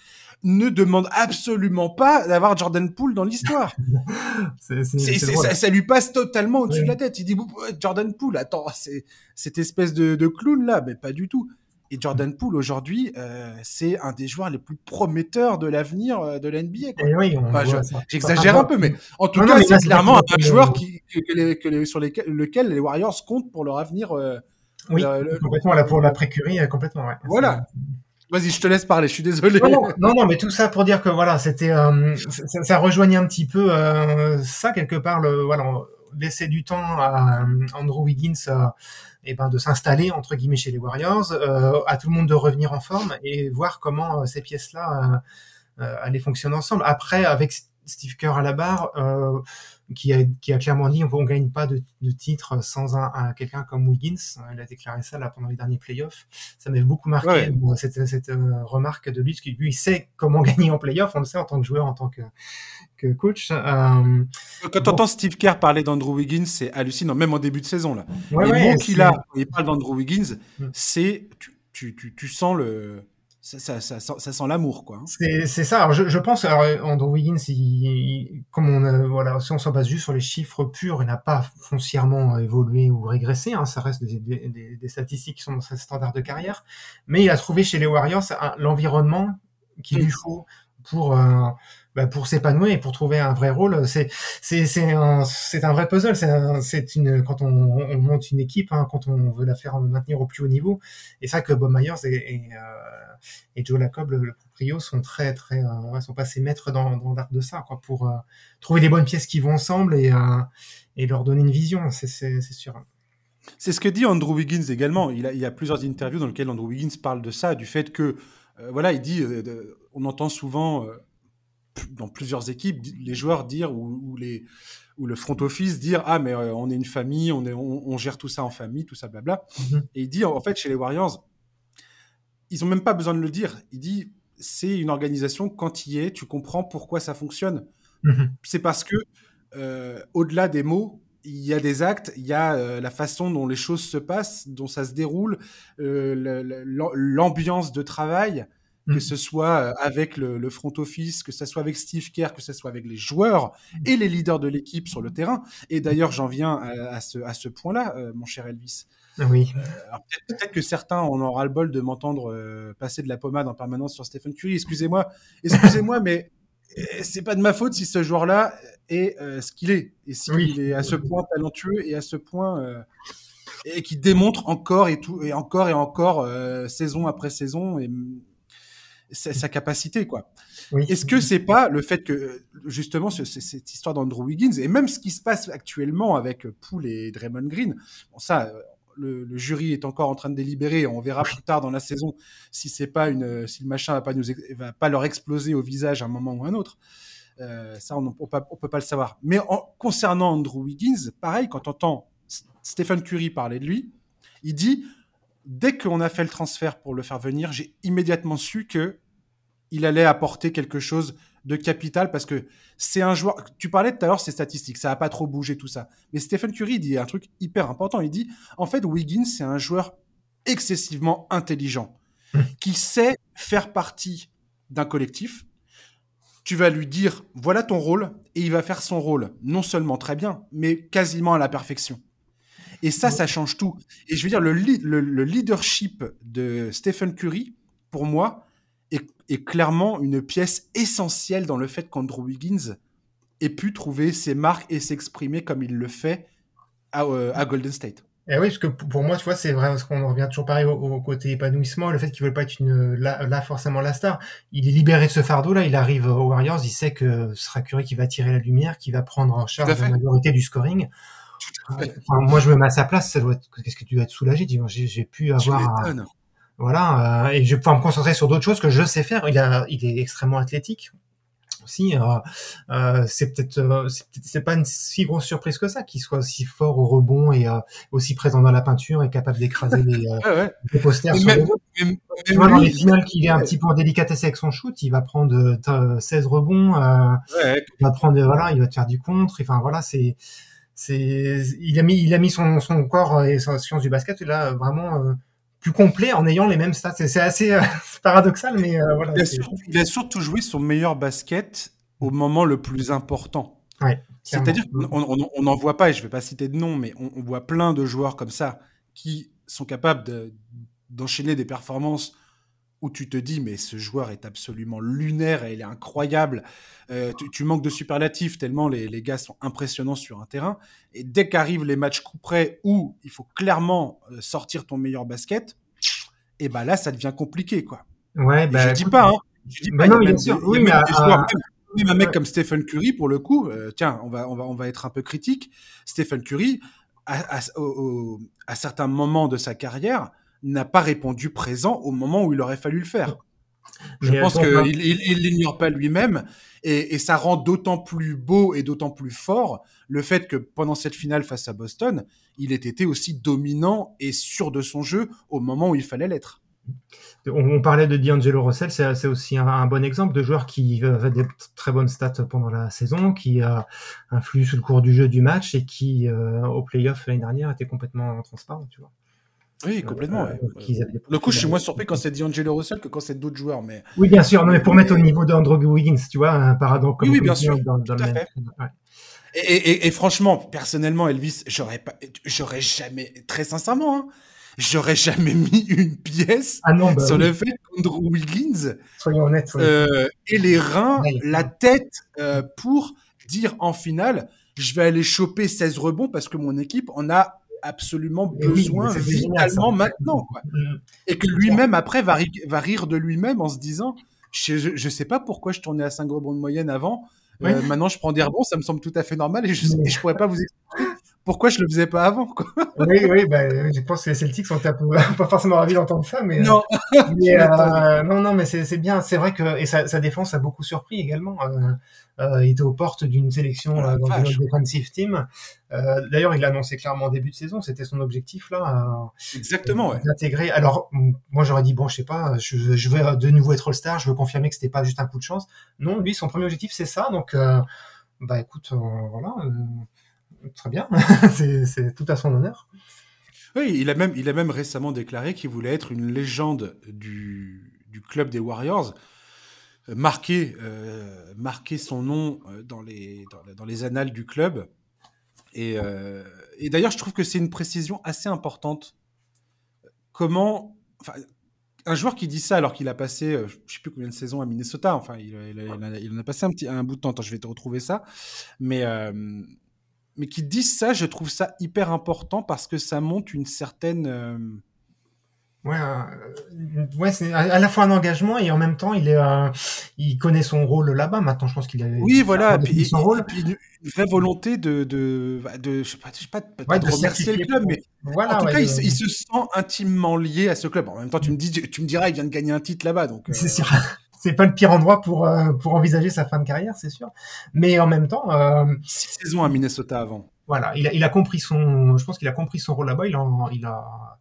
ne demande absolument pas d'avoir Jordan Poole dans l'histoire. ça, ça, lui passe totalement au-dessus de la tête. Il dit Jordan Poole, attends, c'est cette espèce de, de, clown là, mais pas du tout. Et Jordan Poole aujourd'hui, euh, c'est un des joueurs les plus prometeurs de l'avenir euh, de l'NBA. Eh oui, J'exagère un peu, mais en tout cas, c'est clairement un joueur qui, que sur lesquels, lequel les Warriors comptent pour leur avenir. Euh, oui, complètement, là, pour la précurie, complètement. Ouais. Voilà. Vas-y, je te laisse parler. Je suis désolé. Non, non, mais tout ça pour dire que voilà, c'était, euh, ça, ça, rejoignait un petit peu euh, ça quelque part. Le voilà, laisser du temps à euh, Andrew Wiggins et ben de s'installer entre guillemets chez les Warriors, à tout le monde de revenir en forme et voir comment ces pièces-là allaient fonctionner ensemble. Après, avec Steve Kerr à la barre qui a, qui a clairement dit on ne gagne pas de, de titre sans un, un quelqu'un comme Wiggins. Il a déclaré ça là pendant les derniers playoffs. Ça m'avait beaucoup marqué ouais. cette, cette euh, remarque de lui, parce que lui il sait comment gagner en playoffs, on le sait en tant que joueur, en tant que, que coach. Euh, Quand tu entends Steve Kerr parler d'Andrew Wiggins, c'est hallucinant, même en début de saison là. Ouais, Les ouais, mots qu'il a, il parle d'Andrew Wiggins, mm. c'est tu, tu, tu, tu sens le ça, ça, ça, ça, sent l'amour, quoi. Hein. C'est ça. Alors, je, je pense, alors, Andrew Wiggins, il, il, comme on a, voilà, si on s'en base juste sur les chiffres purs, il n'a pas foncièrement évolué ou régressé. Hein, ça reste des, des, des, statistiques qui sont dans sa standard de carrière. Mais il a trouvé chez les Warriors l'environnement qu'il lui faut pour euh, bah, pour s'épanouir et pour trouver un vrai rôle. C'est c'est c'est un c'est un vrai puzzle. C'est c'est une quand on, on, monte une équipe, hein, quand on veut la faire maintenir au plus haut niveau. Et ça que Bob Myers et, et, euh, Joe Lacob, le, le, sont très très euh, sont passés maîtres dans dans l'art de ça, quoi, pour euh, trouver les bonnes pièces qui vont ensemble et euh, et leur donner une vision. C'est c'est sûr. C'est ce que dit Andrew Wiggins également. Il, a, il y a plusieurs interviews dans lesquelles Andrew Wiggins parle de ça, du fait que, voilà, il dit, on entend souvent dans plusieurs équipes, les joueurs dire ou, ou, les, ou le front office dire ah mais euh, on est une famille, on, est, on, on, gère tout ça en famille, tout ça blabla. Mm -hmm. Et il dit en fait chez les Warriors, ils ont même pas besoin de le dire. Il dit c'est une organisation quand il y est, tu comprends pourquoi ça fonctionne. Mm -hmm. C'est parce que euh, au-delà des mots, il y a des actes, il y a euh, la façon dont les choses se passent, dont ça se déroule, l'ambiance de travail que mm. ce soit euh, avec le, le, front office, que ce soit avec Steve Kerr, que ce soit avec les joueurs et les leaders de l'équipe sur le terrain. Et d'ailleurs, j'en viens à, à, ce, à ce point-là, euh, mon cher Elvis. Oui. Euh, Peut-être peut que certains en aura le bol de m'entendre euh, passer de la pommade en permanence sur Stephen Curry. Excusez-moi, excusez-moi, mais euh, c'est pas de ma faute si ce joueur-là est euh, ce qu'il est et s'il oui. est à ce point talentueux et à ce point euh, et qui démontre encore et tout et encore et encore euh, saison après saison et sa, sa capacité, quoi. Oui. Est-ce que c'est pas le fait que, justement, ce, cette histoire d'Andrew Wiggins, et même ce qui se passe actuellement avec Poole et Draymond Green, bon, ça, le, le, jury est encore en train de délibérer, on verra plus tard dans la saison si c'est pas une, si le machin va pas nous, va pas leur exploser au visage à un moment ou un autre. Euh, ça, on, ne peut, peut pas le savoir. Mais en, concernant Andrew Wiggins, pareil, quand on entend Stephen Curry parler de lui, il dit dès qu'on a fait le transfert pour le faire venir, j'ai immédiatement su que il allait apporter quelque chose de capital parce que c'est un joueur. Tu parlais tout à l'heure, c'est statistique, ça n'a pas trop bougé tout ça. Mais Stephen Curry dit un truc hyper important. Il dit en fait, Wiggins, c'est un joueur excessivement intelligent. qui sait faire partie d'un collectif. Tu vas lui dire voilà ton rôle et il va faire son rôle non seulement très bien, mais quasiment à la perfection. Et ça, ça change tout. Et je veux dire, le, le, leadership de Stephen Curry, pour moi, est, est, clairement une pièce essentielle dans le fait qu'Andrew Wiggins ait pu trouver ses marques et s'exprimer comme il le fait à, euh, à Golden State. Et oui, parce que pour moi, tu vois, c'est vrai, parce qu'on revient toujours pareil au, côté épanouissement, le fait qu'il veut pas être une, là, forcément la star. Il est libéré de ce fardeau-là, il arrive aux Warriors, il sait que ce sera Curry qui va tirer la lumière, qui va prendre en charge la majorité du scoring. Moi, je me mets à sa place, ça doit être, qu'est-ce que tu dois être soulagé, j'ai pu avoir, voilà, euh, et je vais pouvoir me concentrer sur d'autres choses que je sais faire. Il a, il est extrêmement athlétique aussi. Euh, euh, c'est peut-être, c'est pas une si grosse surprise que ça qu'il soit aussi fort au rebond et aussi présent dans la peinture et capable d'écraser les, les, posters. sur même, même, tu vois, dans les finales qu'il est un petit peu en délicatesse avec son shoot, il va prendre 16 rebonds, il va prendre, voilà, il va te faire du contre. Enfin voilà, c'est c'est il a mis il a mis son, son corps et sa science du basket là vraiment euh, plus complet en ayant les mêmes stats. C'est assez euh, paradoxal mais euh, voilà il a, surtout, joué son meilleur basket au moment le plus important. Ouais, c'est-à-dire qu'on n'en voit pas et je vais pas citer de nom mais on, voit plein de joueurs comme ça qui sont capables d'enchaîner des performances où tu te dis mais ce joueur est absolument lunaire et il est incroyable. Euh, tu, manques de superlatifs tellement les, les, gars sont impressionnants sur un terrain. Et dès qu'arrivent les matchs coup près où il faut clairement euh, sortir ton meilleur basket, et eh ben là ça devient compliqué quoi. Ouais, bah, je dis pas, hein, je dis pas. bien sûr. Oui, mais même, un mec comme Stephen Curry pour le coup, euh, tiens, on va on va on va être un peu critique. Stephen Curry à, à, à certains moments de sa carrière n'a pas répondu présent au moment où il aurait fallu le faire. Je pense qu'il il l'ignore pas lui-même et, ça rend d'autant plus beau et d'autant plus fort le fait que pendant cette finale face à Boston, il ait été aussi dominant et sûr de son jeu au moment où il fallait l'être. On, parlait de D'Angelo Russell, c'est aussi un, bon exemple de joueur qui avait des très bonnes stats pendant la saison, qui a influé sur le cours du jeu du match et qui, euh, au playoff l'année dernière, était complètement transparent, tu vois. Oui, complètement. Euh, le coup, je suis moins surpris quand c'est D'Angelo Russell que quand c'est d'autres joueurs. Mais... Oui, bien sûr. Non, mais pour mettre au niveau d'Andrew Wiggins, tu vois, un paradoxe comme oui, bien sûr. Et, franchement, personnellement, Elvis, j'aurais pas, j'aurais jamais, très sincèrement, hein, j'aurais jamais mis une pièce ah bah sur le fait qu'Andrew Wiggins Soyons honnêtes, euh, et les reins, la tête euh, pour dire en finale, je vais aller choper 16 rebonds parce que mon équipe en a absolument besoin vitalement maintenant. Mm. Et que lui-même, après, va, va, rire de lui-même en se disant Je ne sais pas pourquoi je tournais à 5 rebonds de moyenne avant. Euh, maintenant, je prends des rebonds, ça me semble tout à fait normal et je ne pourrais pas vous expliquer pourquoi je le faisais pas avant. Quoi? oui, oui, bah, je pense que les Celtics sont pas forcément ravis d'entendre ça, mais non, euh, non, non, mais c'est bien. C'est vrai que et sa, sa, défense a beaucoup surpris également. Euh, euh, il était aux portes d'une sélection oh euh, dans le defensive team. Euh, D'ailleurs, il l'a annoncé clairement en début de saison. C'était son objectif là. Exactement. Ouais. D'intégrer. Alors, moi, j'aurais dit bon, je sais pas, je, je veux de nouveau être All-Star. Je veux confirmer que c'était pas juste un coup de chance. Non, lui, son premier objectif, c'est ça. Donc, bah écoute, voilà très bien, c'est tout à son honneur. Oui, il a même, il a même récemment déclaré qu'il voulait être une légende du, du club des Warriors, euh, marquer, euh, marquer son nom euh, dans les, dans, les annales du club. Et, et d'ailleurs, je trouve que c'est une précision assez importante. Comment, un joueur qui dit ça alors qu'il a passé, je ne sais plus combien de saisons à Minnesota, enfin, il, il, en a passé un, petit, un bout de temps, Attends, je vais te retrouver ça, mais mais qui disent ça, je trouve ça hyper important parce que ça montre une certaine. Euh, ouais, euh, ouais c'est à la fois un engagement et en même temps, il est, euh, il connaît son rôle là-bas. Maintenant, je pense qu'il a. Oui, voilà. Puis, son rôle. puis une vraie volonté de, de, de je sais pas, je sais pas, de, remercier le club, mais voilà, en tout cas, il, il, se sent intimement lié à ce club. En même temps, tu me dis, tu me diras, il vient de gagner un titre là-bas, donc. C'est sûr c'est pas le pire endroit pour euh, pour envisager sa fin de carrière, c'est sûr. Mais en même temps, euh, six saisons à Minnesota avant. Voilà, il a, il a compris son, je pense qu'il a compris son rôle là-bas. Il a, il a,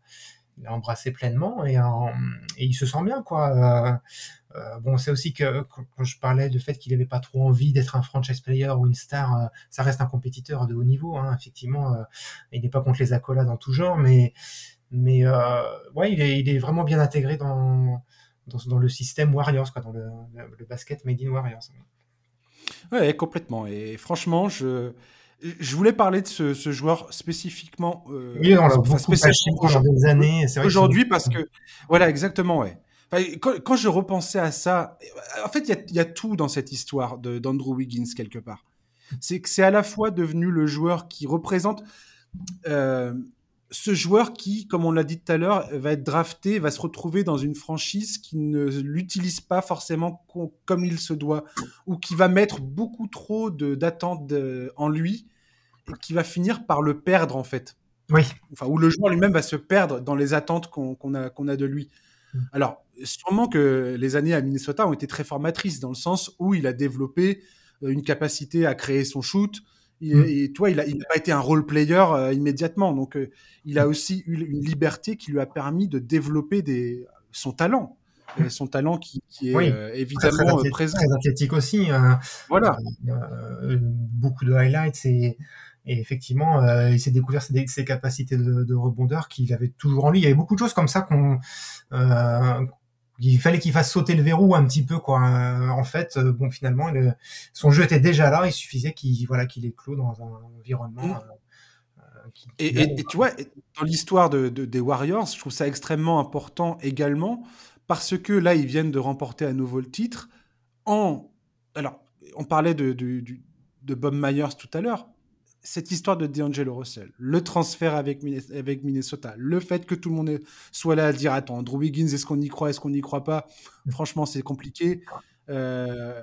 il a embrassé pleinement et, et il se sent bien quoi. Euh, euh bon, c'est aussi que quand je parlais du fait qu'il n'avait pas trop envie d'être un franchise player ou une star, euh, ça reste un compétiteur de haut niveau. Hein, effectivement, il n'est pas contre les accolades en tout genre, mais Mais euh, ouais, il est, il est vraiment bien intégré dans, dans, dans le système Warriors, quoi, dans le, le, basket Made in Warriors. Ouais, complètement. Et franchement, je, je voulais parler de ce, ce joueur spécifiquement. Euh, oui, on l'a beaucoup pendant des années. Aujourd'hui, parce que. Voilà, exactement, ouais. quand, quand, je repensais à ça, en fait, il y, y a, tout dans cette histoire d'Andrew Wiggins, quelque part. C'est que c'est à la fois devenu le joueur qui représente. Euh, ce joueur qui, comme on l'a dit tout à l'heure, va être drafté, va se retrouver dans une franchise qui ne l'utilise pas forcément comme il se doit, ou qui va mettre beaucoup trop d'attentes en lui, et qui va finir par le perdre en fait. Oui. Enfin, où le joueur lui-même va se perdre dans les attentes qu'on a, de lui. Mm. Alors, sûrement que les années à Minnesota ont été très formatrices, dans le sens où il a développé euh, une capacité à créer son shoot, Mm. Et toi, il n'a il a pas été un role player euh, immédiatement. Donc, euh, il a mm. aussi eu une liberté qui lui a permis de développer des, son talent. Et son talent qui, qui est euh, évidemment très, présent. Très athlétique aussi. voilà. beaucoup de highlights et, et effectivement, il s'est découvert ses, ses capacités de, de, rebondeur qu'il avait toujours en lui. Il y avait beaucoup de choses comme ça qu'on il fallait qu'il fasse sauter le verrou un petit peu quoi. en fait, euh, bon finalement, son jeu était déjà là. Il suffisait qu'il voilà qu'il éclot dans un environnement. Mmh. Euh, euh, et, tu vois, dans l'histoire de, des Warriors, je trouve ça extrêmement important également parce que là, ils viennent de remporter à nouveau le titre. En alors, on parlait de, de, de Bob Myers tout à l'heure cette histoire de D'Angelo Russell, le transfert avec, Minnesota, le fait que tout le monde soit là à dire attends, Drew Wiggins, est-ce qu'on y croit, est-ce qu'on n'y croit pas? Franchement, c'est compliqué. Euh,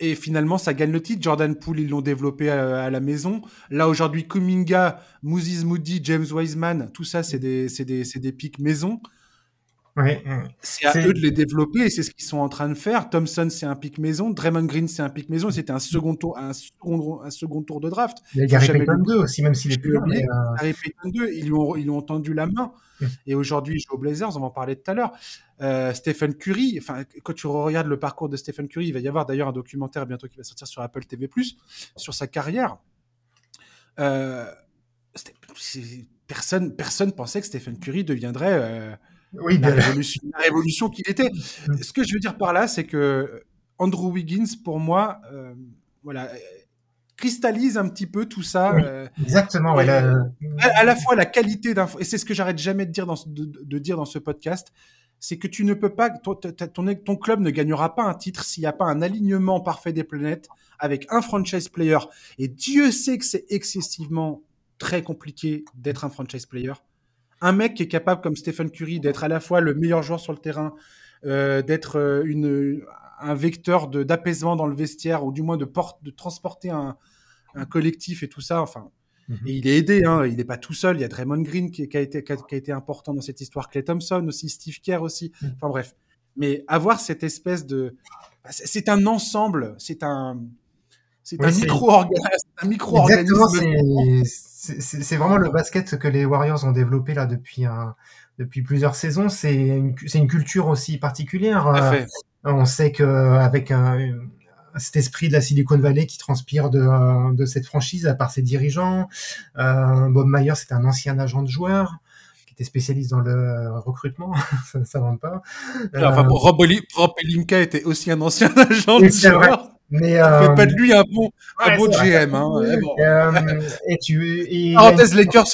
et finalement, ça gagne le titre. Jordan Poole, ils l'ont développé à, la maison. Là, aujourd'hui, Kuminga, Moses Moody, James Wiseman, tout ça, c'est des, des, des pics maison. C'est à eux de les développer et c'est ce qu'ils sont en train de faire. Thompson, c'est un pic maison. Draymond Green, c'est un pic maison. C'était un second tour, un second, un second tour de draft. Il y a Gary Payton 2 aussi, même s'il est plus là. Euh, Gary Payton 2, ils lui ont, ils ont tendu la main. Et aujourd'hui, il joue aux Blazers, on va en parler tout à l'heure. Euh, Stephen Curry, enfin, quand tu regardes le parcours de Stephen Curry, il va y avoir d'ailleurs un documentaire bientôt qui va sortir sur Apple TV+, sur sa carrière. Euh, personne, personne pensait que Stephen Curry deviendrait euh, oui, la, révolution, qu'il était. Mm. Ce que je veux dire par là, c'est que Andrew Wiggins, pour moi, euh, voilà, cristallise un petit peu tout ça. Euh, exactement. à, la fois la qualité d'info, et c'est ce que j'arrête jamais de dire dans, de, dire dans ce podcast, c'est que tu ne peux pas, ton, ton, ton club ne gagnera pas un titre s'il n'y a pas un alignement parfait des planètes avec un franchise player. Et Dieu sait que c'est excessivement très compliqué d'être un franchise player un mec qui est capable, comme Stephen Curry, d'être à la fois le meilleur joueur sur le terrain, euh, d'être euh, une, un vecteur d'apaisement dans le vestiaire, ou du moins de, porte, de transporter un, un collectif et tout ça. Enfin, mhm. et il est aidé, hein, il n'est pas tout seul. Il y a Draymond Green qui, qui, a été, qui, a, été important dans cette histoire, Clay Thompson aussi, Steve Kerr aussi. Mhm. Enfin bref. Mais avoir cette espèce de. C'est un ensemble, c'est un. C'est un micro-organisme. Micro c'est vraiment le basket que les Warriors ont développé là depuis un, depuis plusieurs saisons. C'est une, une culture aussi particulière. Euh, on sait que avec un, cet esprit de la Silicon Valley qui transpire de, de cette franchise à part ses dirigeants. Euh, Bob Myers, c'est un ancien agent de joueur qui était spécialiste dans le recrutement, ça, ne pas. Enfin, Rob, Rob Pelinka était aussi un ancien agent de joueur. Mais euh... fait pas de lui un bon, un bon GM. Hein. Bon. Euh, et tu, et, Parenthèse Lakers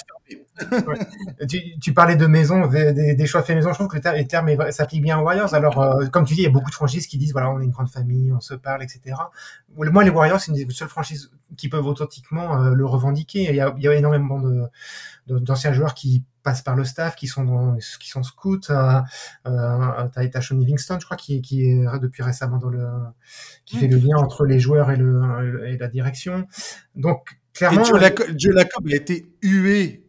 tu, tu, parlais de maison, des, des, choix faits maison. Je trouve que le terme, les termes s'appliquent bien aux Warriors. Alors, euh, comme tu dis, il y a beaucoup de franchises qui disent voilà, on est une grande famille, on se parle, etc. Moi, les Warriors, c'est une des seules franchises qui peuvent authentiquement euh, le revendiquer. Il y, a, il y a énormément de d'anciens joueurs qui passent par le staff, qui sont dans, qui sont scouts. Euh, euh, t'as Sean Livingston, je crois, qui, qui est depuis récemment dans le, qui fait le lien entre les joueurs et le et la direction. Donc clairement, et Joe Lacob a été hué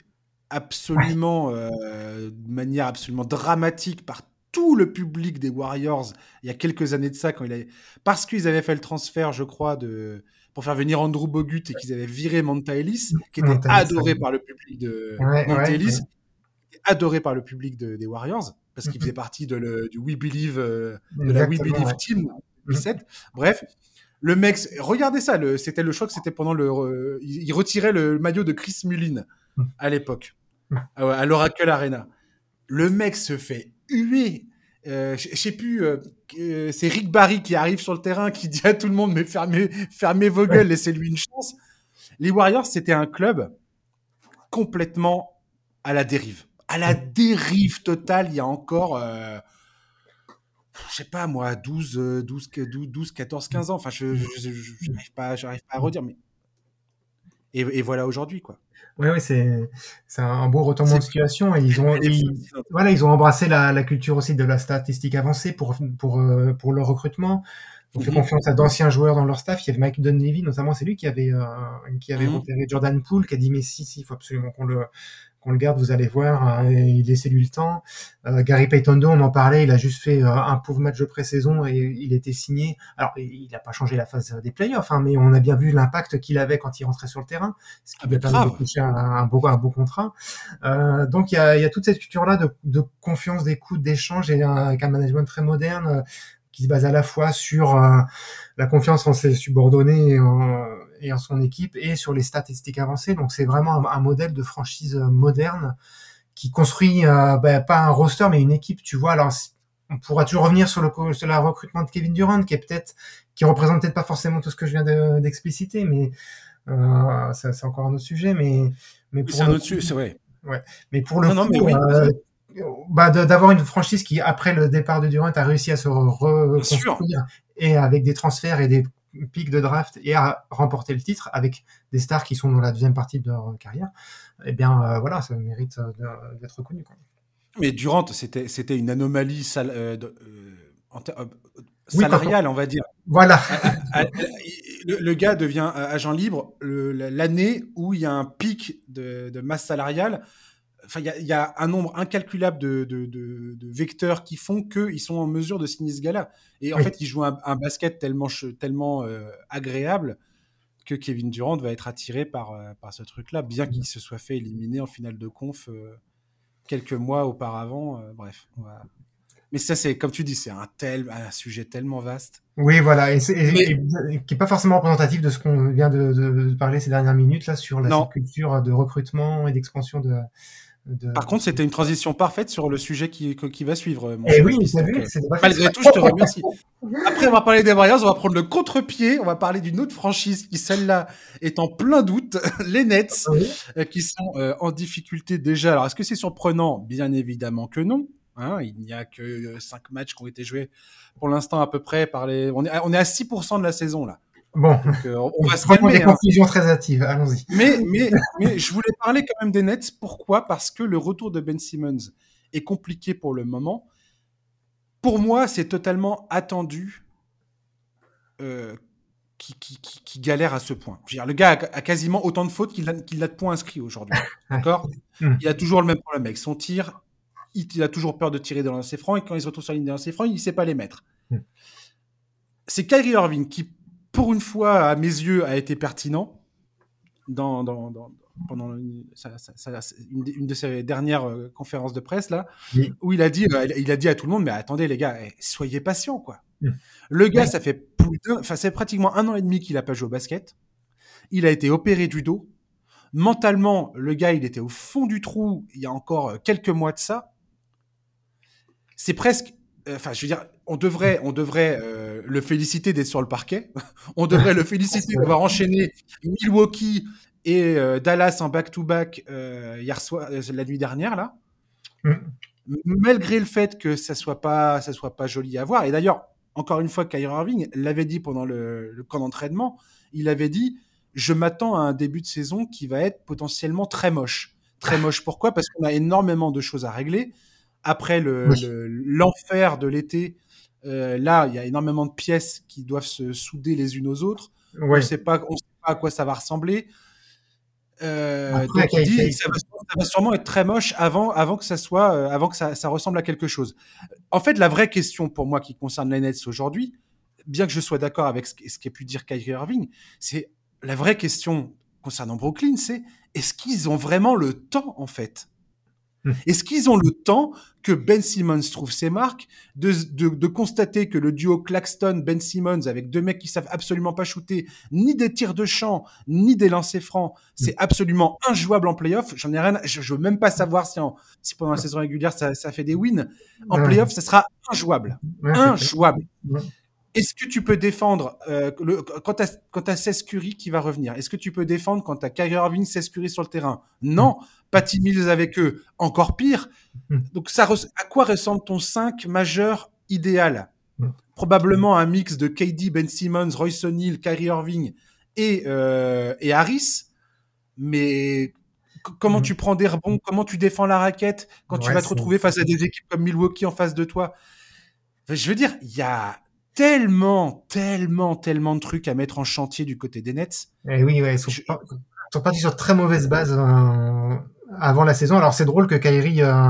absolument euh, de manière absolument dramatique par tout le public des Warriors il y a quelques années de ça quand il avait parce qu'ils avaient fait le transfert je crois de pour faire venir Andrew Bogut et qu'ils avaient viré Monta Ellis qui était adoré par le public de ouais, Ellis adoré par le public des Warriors parce qu'il faisait partie de le, du We Believe euh, de la We Believe Team 2007 mm-hmm. bref le mec regardez ça c'était le choc c'était pendant le il, retirait le maillot de Chris Mullin mm. à l'époque ah à l'Oracle Arena. Le mec se fait huer. Euh, je sais plus, euh, euh, c'est Rick Barry qui arrive sur le terrain, qui dit à tout le monde mais fermez, fermez vos gueules, laissez-lui une chance. Les Warriors, c'était un club complètement à la dérive. À la dérive totale, il y a encore, euh, je sais pas moi, 12, 12, 12, 14, 15 ans. Enfin, je n'arrive pas, pas à redire, mais. Et, et voilà aujourd'hui, quoi. Oui, oui, c'est un beau retournement de situation et ils ont voilà ils ont embrassé la, la, culture aussi de la statistique avancée pour pour euh, pour le recrutement. On fait confiance à d'anciens joueurs dans leur staff. Il y avait Mike Dunleavy notamment, c'est lui qui avait euh, qui avait mmh. repéré Jordan Poole, qui a dit mais si si, il faut absolument qu'on le qu'on le garde, vous allez voir, laissez-lui le temps. Euh, Gary Payton on en parlait, il a juste fait euh, un pauvre match de pré-saison et il était signé. Alors, il n'a pas changé la phase des playoffs, hein, mais on a bien vu l'impact qu'il avait quand il rentrait sur le terrain, ce qui lui a permis de toucher un, un, beau, un beau contrat. Euh, donc, il y a, y a, toute cette culture-là de, de, confiance, d'écoute, d'échange et avec un management très moderne euh, qui se base à la fois sur euh, la confiance en ses subordonnés et en, et en son équipe et sur les statistiques avancées. Donc c'est vraiment un, modèle de franchise euh, moderne qui construit euh, bah, pas un roster mais une équipe. Tu vois, alors on pourra toujours revenir sur le sur recrutement de Kevin Durant qui est peut-être qui représente peut-être pas forcément tout ce que je viens d'expliciter, mais euh, c'est encore un autre sujet. Mais c'est un autre sujet, c'est vrai. Ouais. Mais pour le coup, oui. euh, bah, d'avoir une franchise qui, après le départ de Durant, a réussi à se reconstruire et avec des transferts et des pic de draft et à remporter le titre avec des stars qui sont dans la deuxième partie de leur carrière, eh bien euh, voilà, ça mérite euh, d'être reconnu. Quoi. Mais Durant, c'était c'était une anomalie sal, euh, de, euh, salariale, oui, on va dire. Voilà. le, le, gars devient agent libre l'année où il y a un pic de, de masse salariale enfin, il y, y, a un nombre incalculable de, de, de, de vecteurs qui font qu'ils sont en mesure de signer ce gars-là. Et en oui. fait, ils jouent un, un, basket tellement, tellement euh, agréable que Kevin Durant va être attiré par, euh, par ce truc-là, bien qu'il se soit fait éliminer en finale de conf euh, quelques mois auparavant. Euh, bref, voilà. Mais ça, c'est comme tu dis, c'est un tel, un sujet tellement vaste. Oui, voilà, et, et, Mais... et qui est pas forcément représentatif de ce qu'on vient de, de, parler ces dernières minutes là sur la culture de recrutement et d'expansion de, de... Par contre, c'était une transition parfaite sur le sujet qui, qui va suivre. Mon Et oui, vu, malgré tout, je te remercie. Après, on va parler des Warriors, on va prendre le contre-pied, on va parler d'une autre franchise qui, celle-là, est en plein doute, les Nets, oui. euh, qui sont euh, en difficulté déjà. Alors, est-ce que c'est surprenant? Bien évidemment que non. Hein, il n'y a que 5 matchs qui ont été joués pour l'instant à peu près par les. On est, on est à 6% de la saison là. Bon, Donc, euh, on va se calmer. des hein. conclusions très hâtives. Allons-y. Mais, mais, mais je voulais parler quand même des Nets. Pourquoi? Parce que le retour de Ben Simmons est compliqué pour le moment. Pour moi, c'est totalement attendu euh, qui, qui, qui, qui, galère à ce point. Je veux dire, le gars a, a quasiment autant de fautes qu'il a, qu a, de points inscrits aujourd'hui. D'accord? Hmm. Il a toujours le même problème avec son tir. Il, il, a toujours peur de tirer dans ses francs et quand il se retrouve sur la ligne de ses francs, il ne sait pas les mettre. Hmm. C'est Kyrie Irving qui pour une fois, à mes yeux, a été pertinent dans, dans, dans pendant une, de ses dernières euh, conférences de presse là, où il a dit, euh, il a dit à tout le monde, mais attendez les gars, eh, soyez patients quoi. Oui. Le gars, ça fait plus enfin c'est pratiquement un an et demi qu'il a pas joué au basket. Il a été opéré du dos. Mentalement, le gars, il était au fond du trou il y a encore euh, quelques mois de ça. C'est presque enfin, je veux dire, on devrait, on devrait euh, le féliciter d'être sur le parquet. on devrait le féliciter d'avoir enchaîné Milwaukee et euh, Dallas en back-to-back -back, hier soir, la nuit dernière là. Mm. Malgré le fait que ça soit pas, ça soit pas joli à voir. Et d'ailleurs, encore une fois, Kyrie Irving l'avait dit pendant le, le camp d'entraînement. Il avait dit, je m'attends à un début de saison qui va être potentiellement très moche. Très moche. Pourquoi? Parce qu'on a énormément de choses à régler après l'enfer le, oui. de l'été, euh, là, il y a énormément de pièces qui doivent se souder les unes aux autres. Ouais. On ne sait pas à quoi ça va ressembler. Euh, Après, donc il dit ça va, ça va, sûrement être très moche avant, avant que ça soit, euh, avant que ça, ça, ressemble à quelque chose. En fait, la vraie question pour moi qui concerne les Nets aujourd'hui, bien que je sois d'accord avec ce, ce qu'a pu dire Kyrie Irving, c'est la vraie question concernant Brooklyn, c'est est-ce qu'ils ont vraiment le temps en fait? Est-ce qu'ils ont le temps que Ben Simmons trouve ses marques, de, de, constater que le duo Claxton-Ben Simmons, avec deux mecs qui savent absolument pas shooter ni des tirs de champ, ni des lancers francs, c'est hmm. absolument injouable en playoff? J'en ai rien, je, veux même pas savoir si, si pendant la saison régulière ça, ça fait des wins. En playoff, ça sera injouable. injouable. Est-ce que tu peux défendre euh, le, quand tu as, as Curry qui va revenir Est-ce que tu peux défendre quand tu as Kyrie Irving, Cesc Curry sur le terrain? Non. Patty Mills avec eux, encore pire. Mm. Donc, ça, à quoi ressemble ton 5 majeur idéal? Mm. Probablement un mix de KD, Ben Simmons, Royce O'Neal, Kyrie Irving et, euh, et Harris. Mais comment tu prends des rebonds? Comment tu défends la raquette quand tu vas te retrouver face à des équipes comme Milwaukee en face de toi? Je veux dire, il y a tellement, tellement, tellement de trucs à mettre en chantier du côté des Nets. Et eh oui, ouais, ils sont, sont partis sur très mauvaise base avant la saison. Alors c'est drôle que Kyrie, euh,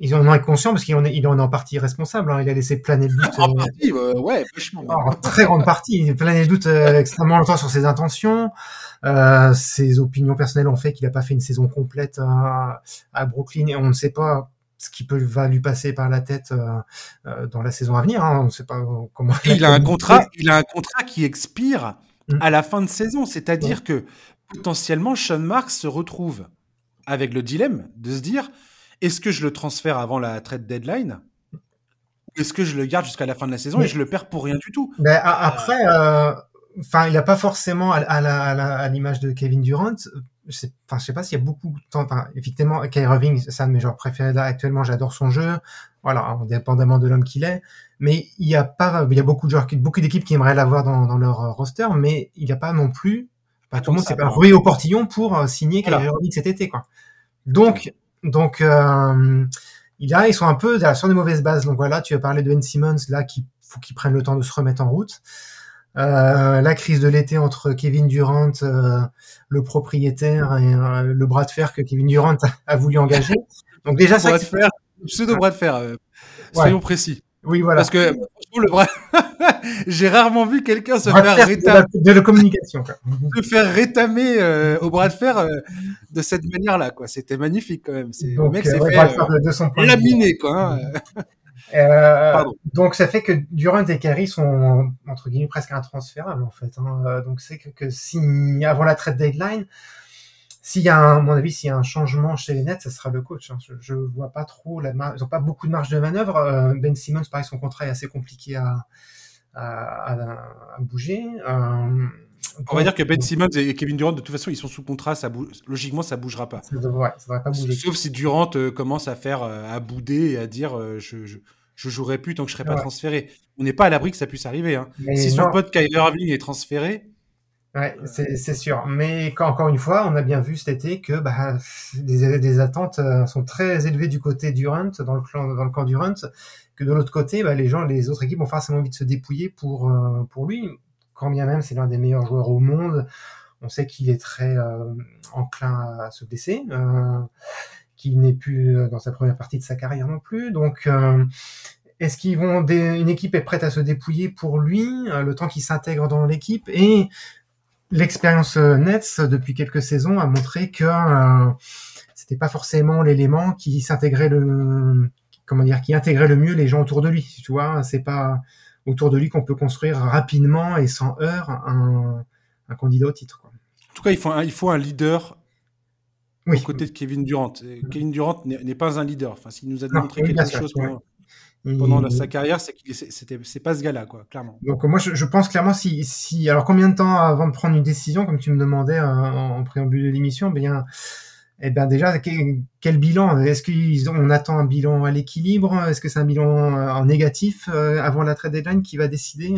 ils en ont conscient parce qu'il en est, il en est en partie responsable. Hein. Il a laissé planer le doute. en euh, partie, ouais, En très grande partie, il a plané le doute extrêmement longtemps sur ses intentions. ses opinions personnelles ont fait qu'il n'a pas fait une saison complète à, à Brooklyn et on ne sait pas ce qui peut va lui passer par la tête euh, euh, dans la saison à venir. Hein. On ne sait pas comment. Il a un contrat. Il a un contrat qui expire mm. à la fin de saison, c'est-à-dire que potentiellement Sean Marks se retrouve avec le dilemme de se dire est-ce que je le transfère avant la trade deadline est-ce que je le garde jusqu'à la fin de la saison et je le perds pour rien du tout? Mais après, euh, enfin, il n'a pas forcément à, l'image de Kevin Durant je sais, je sais pas s'il y a beaucoup de temps. Effectivement, Kyrie Irving, c'est un de mes joueurs préférés là actuellement. J'adore son jeu. Voilà, indépendamment de l'homme qu'il est. Mais il y a pas, il y a beaucoup de joueurs, beaucoup d'équipes qui aimeraient l'avoir dans, dans leur euh, roster, mais il n'y a pas non plus. Pas tout le monde s'est pas rué au portillon pour euh, signer Kyrie Irving cet été, quoi. Donc, donc, euh, il a, ils sont un peu sur des mauvaises bases. Donc voilà, tu as parlé de Ben Simmons là, qui faut qu'il prenne le temps de se remettre en route. Euh, la crise de l'été entre Kevin Durant, euh, le propriétaire, et euh, le bras de fer que Kevin Durant a, voulu engager. Donc déjà ça, de fer, pseudo bras de fer. Soyons précis. Oui, voilà. Parce que le j'ai rarement vu quelqu'un se faire rétamer de, la communication, se faire rétamer au bras de fer de cette manière-là, quoi. C'était magnifique quand même. le mec s'est fait laminer, quoi. Hein. Euh, donc ça fait que Durant et Carey sont entre guillemets presque intransférables en fait. Hein. Euh, donc c'est que, si avant la trade deadline, s'il y a un, à mon avis, s'il y a un changement chez les Nets, ça sera le coach. Hein. Je, ne vois pas trop la ils ont pas beaucoup de marge de manœuvre. Euh, ben Simmons, pareil, son contrat est assez compliqué à, à, à, bouger. on va dire que Ben Simmons et Kevin Durant, de toute façon, ils sont sous contrat. Ça Logiquement, ça bougera pas. Ça devrait, ça devrait pas bouger. Sauf si Durant commence à faire, à bouder et à dire, je je jouerai plus tant que je serai pas transféré. On n'est pas à l'abri que ça puisse arriver. Hein. Si son pote Kyler Irving est transféré. Ouais, c'est sûr. Mais encore une fois, on a bien vu cet été que bah, des, attentes euh, sont très élevées du côté Durant, dans le, clan, dans le camp Durant, que de l'autre côté, bah, les gens, les autres équipes ont forcément envie de se dépouiller pour, euh, pour lui. Quand bien même c'est l'un des meilleurs joueurs au monde, on sait qu'il est très euh, enclin à se blesser qui n'est plus euh, dans sa première partie de sa carrière non plus. Donc, euh, est-ce qu'ils vont une équipe est prête à se dépouiller pour lui euh, le temps qu'il s'intègre dans l'équipe et l'expérience Nets depuis quelques saisons a montré que c'était pas forcément l'élément qui s'intégrait le comment dire qui intégrait le mieux les gens autour de lui. Tu vois, c'est pas autour de lui qu'on peut construire rapidement et sans heurts un, un candidat au titre. Quoi. En tout cas, il faut un, il faut un leader oui. côté de Kevin Durant. Kevin Durant n'est pas un leader. Enfin, s'il nous a démontré quelque chose pendant, sa carrière, c'est qu'il c'est pas ce gars-là, quoi, clairement. Donc moi, je, pense clairement si, si, alors combien de temps avant de prendre une décision, comme tu me demandais euh, en, préambule de l'émission, bien, eh bien déjà, quel, bilan? Est-ce qu'on attend un bilan à l'équilibre? Est-ce que c'est un bilan euh, en négatif euh, avant la trade deadline qui va décider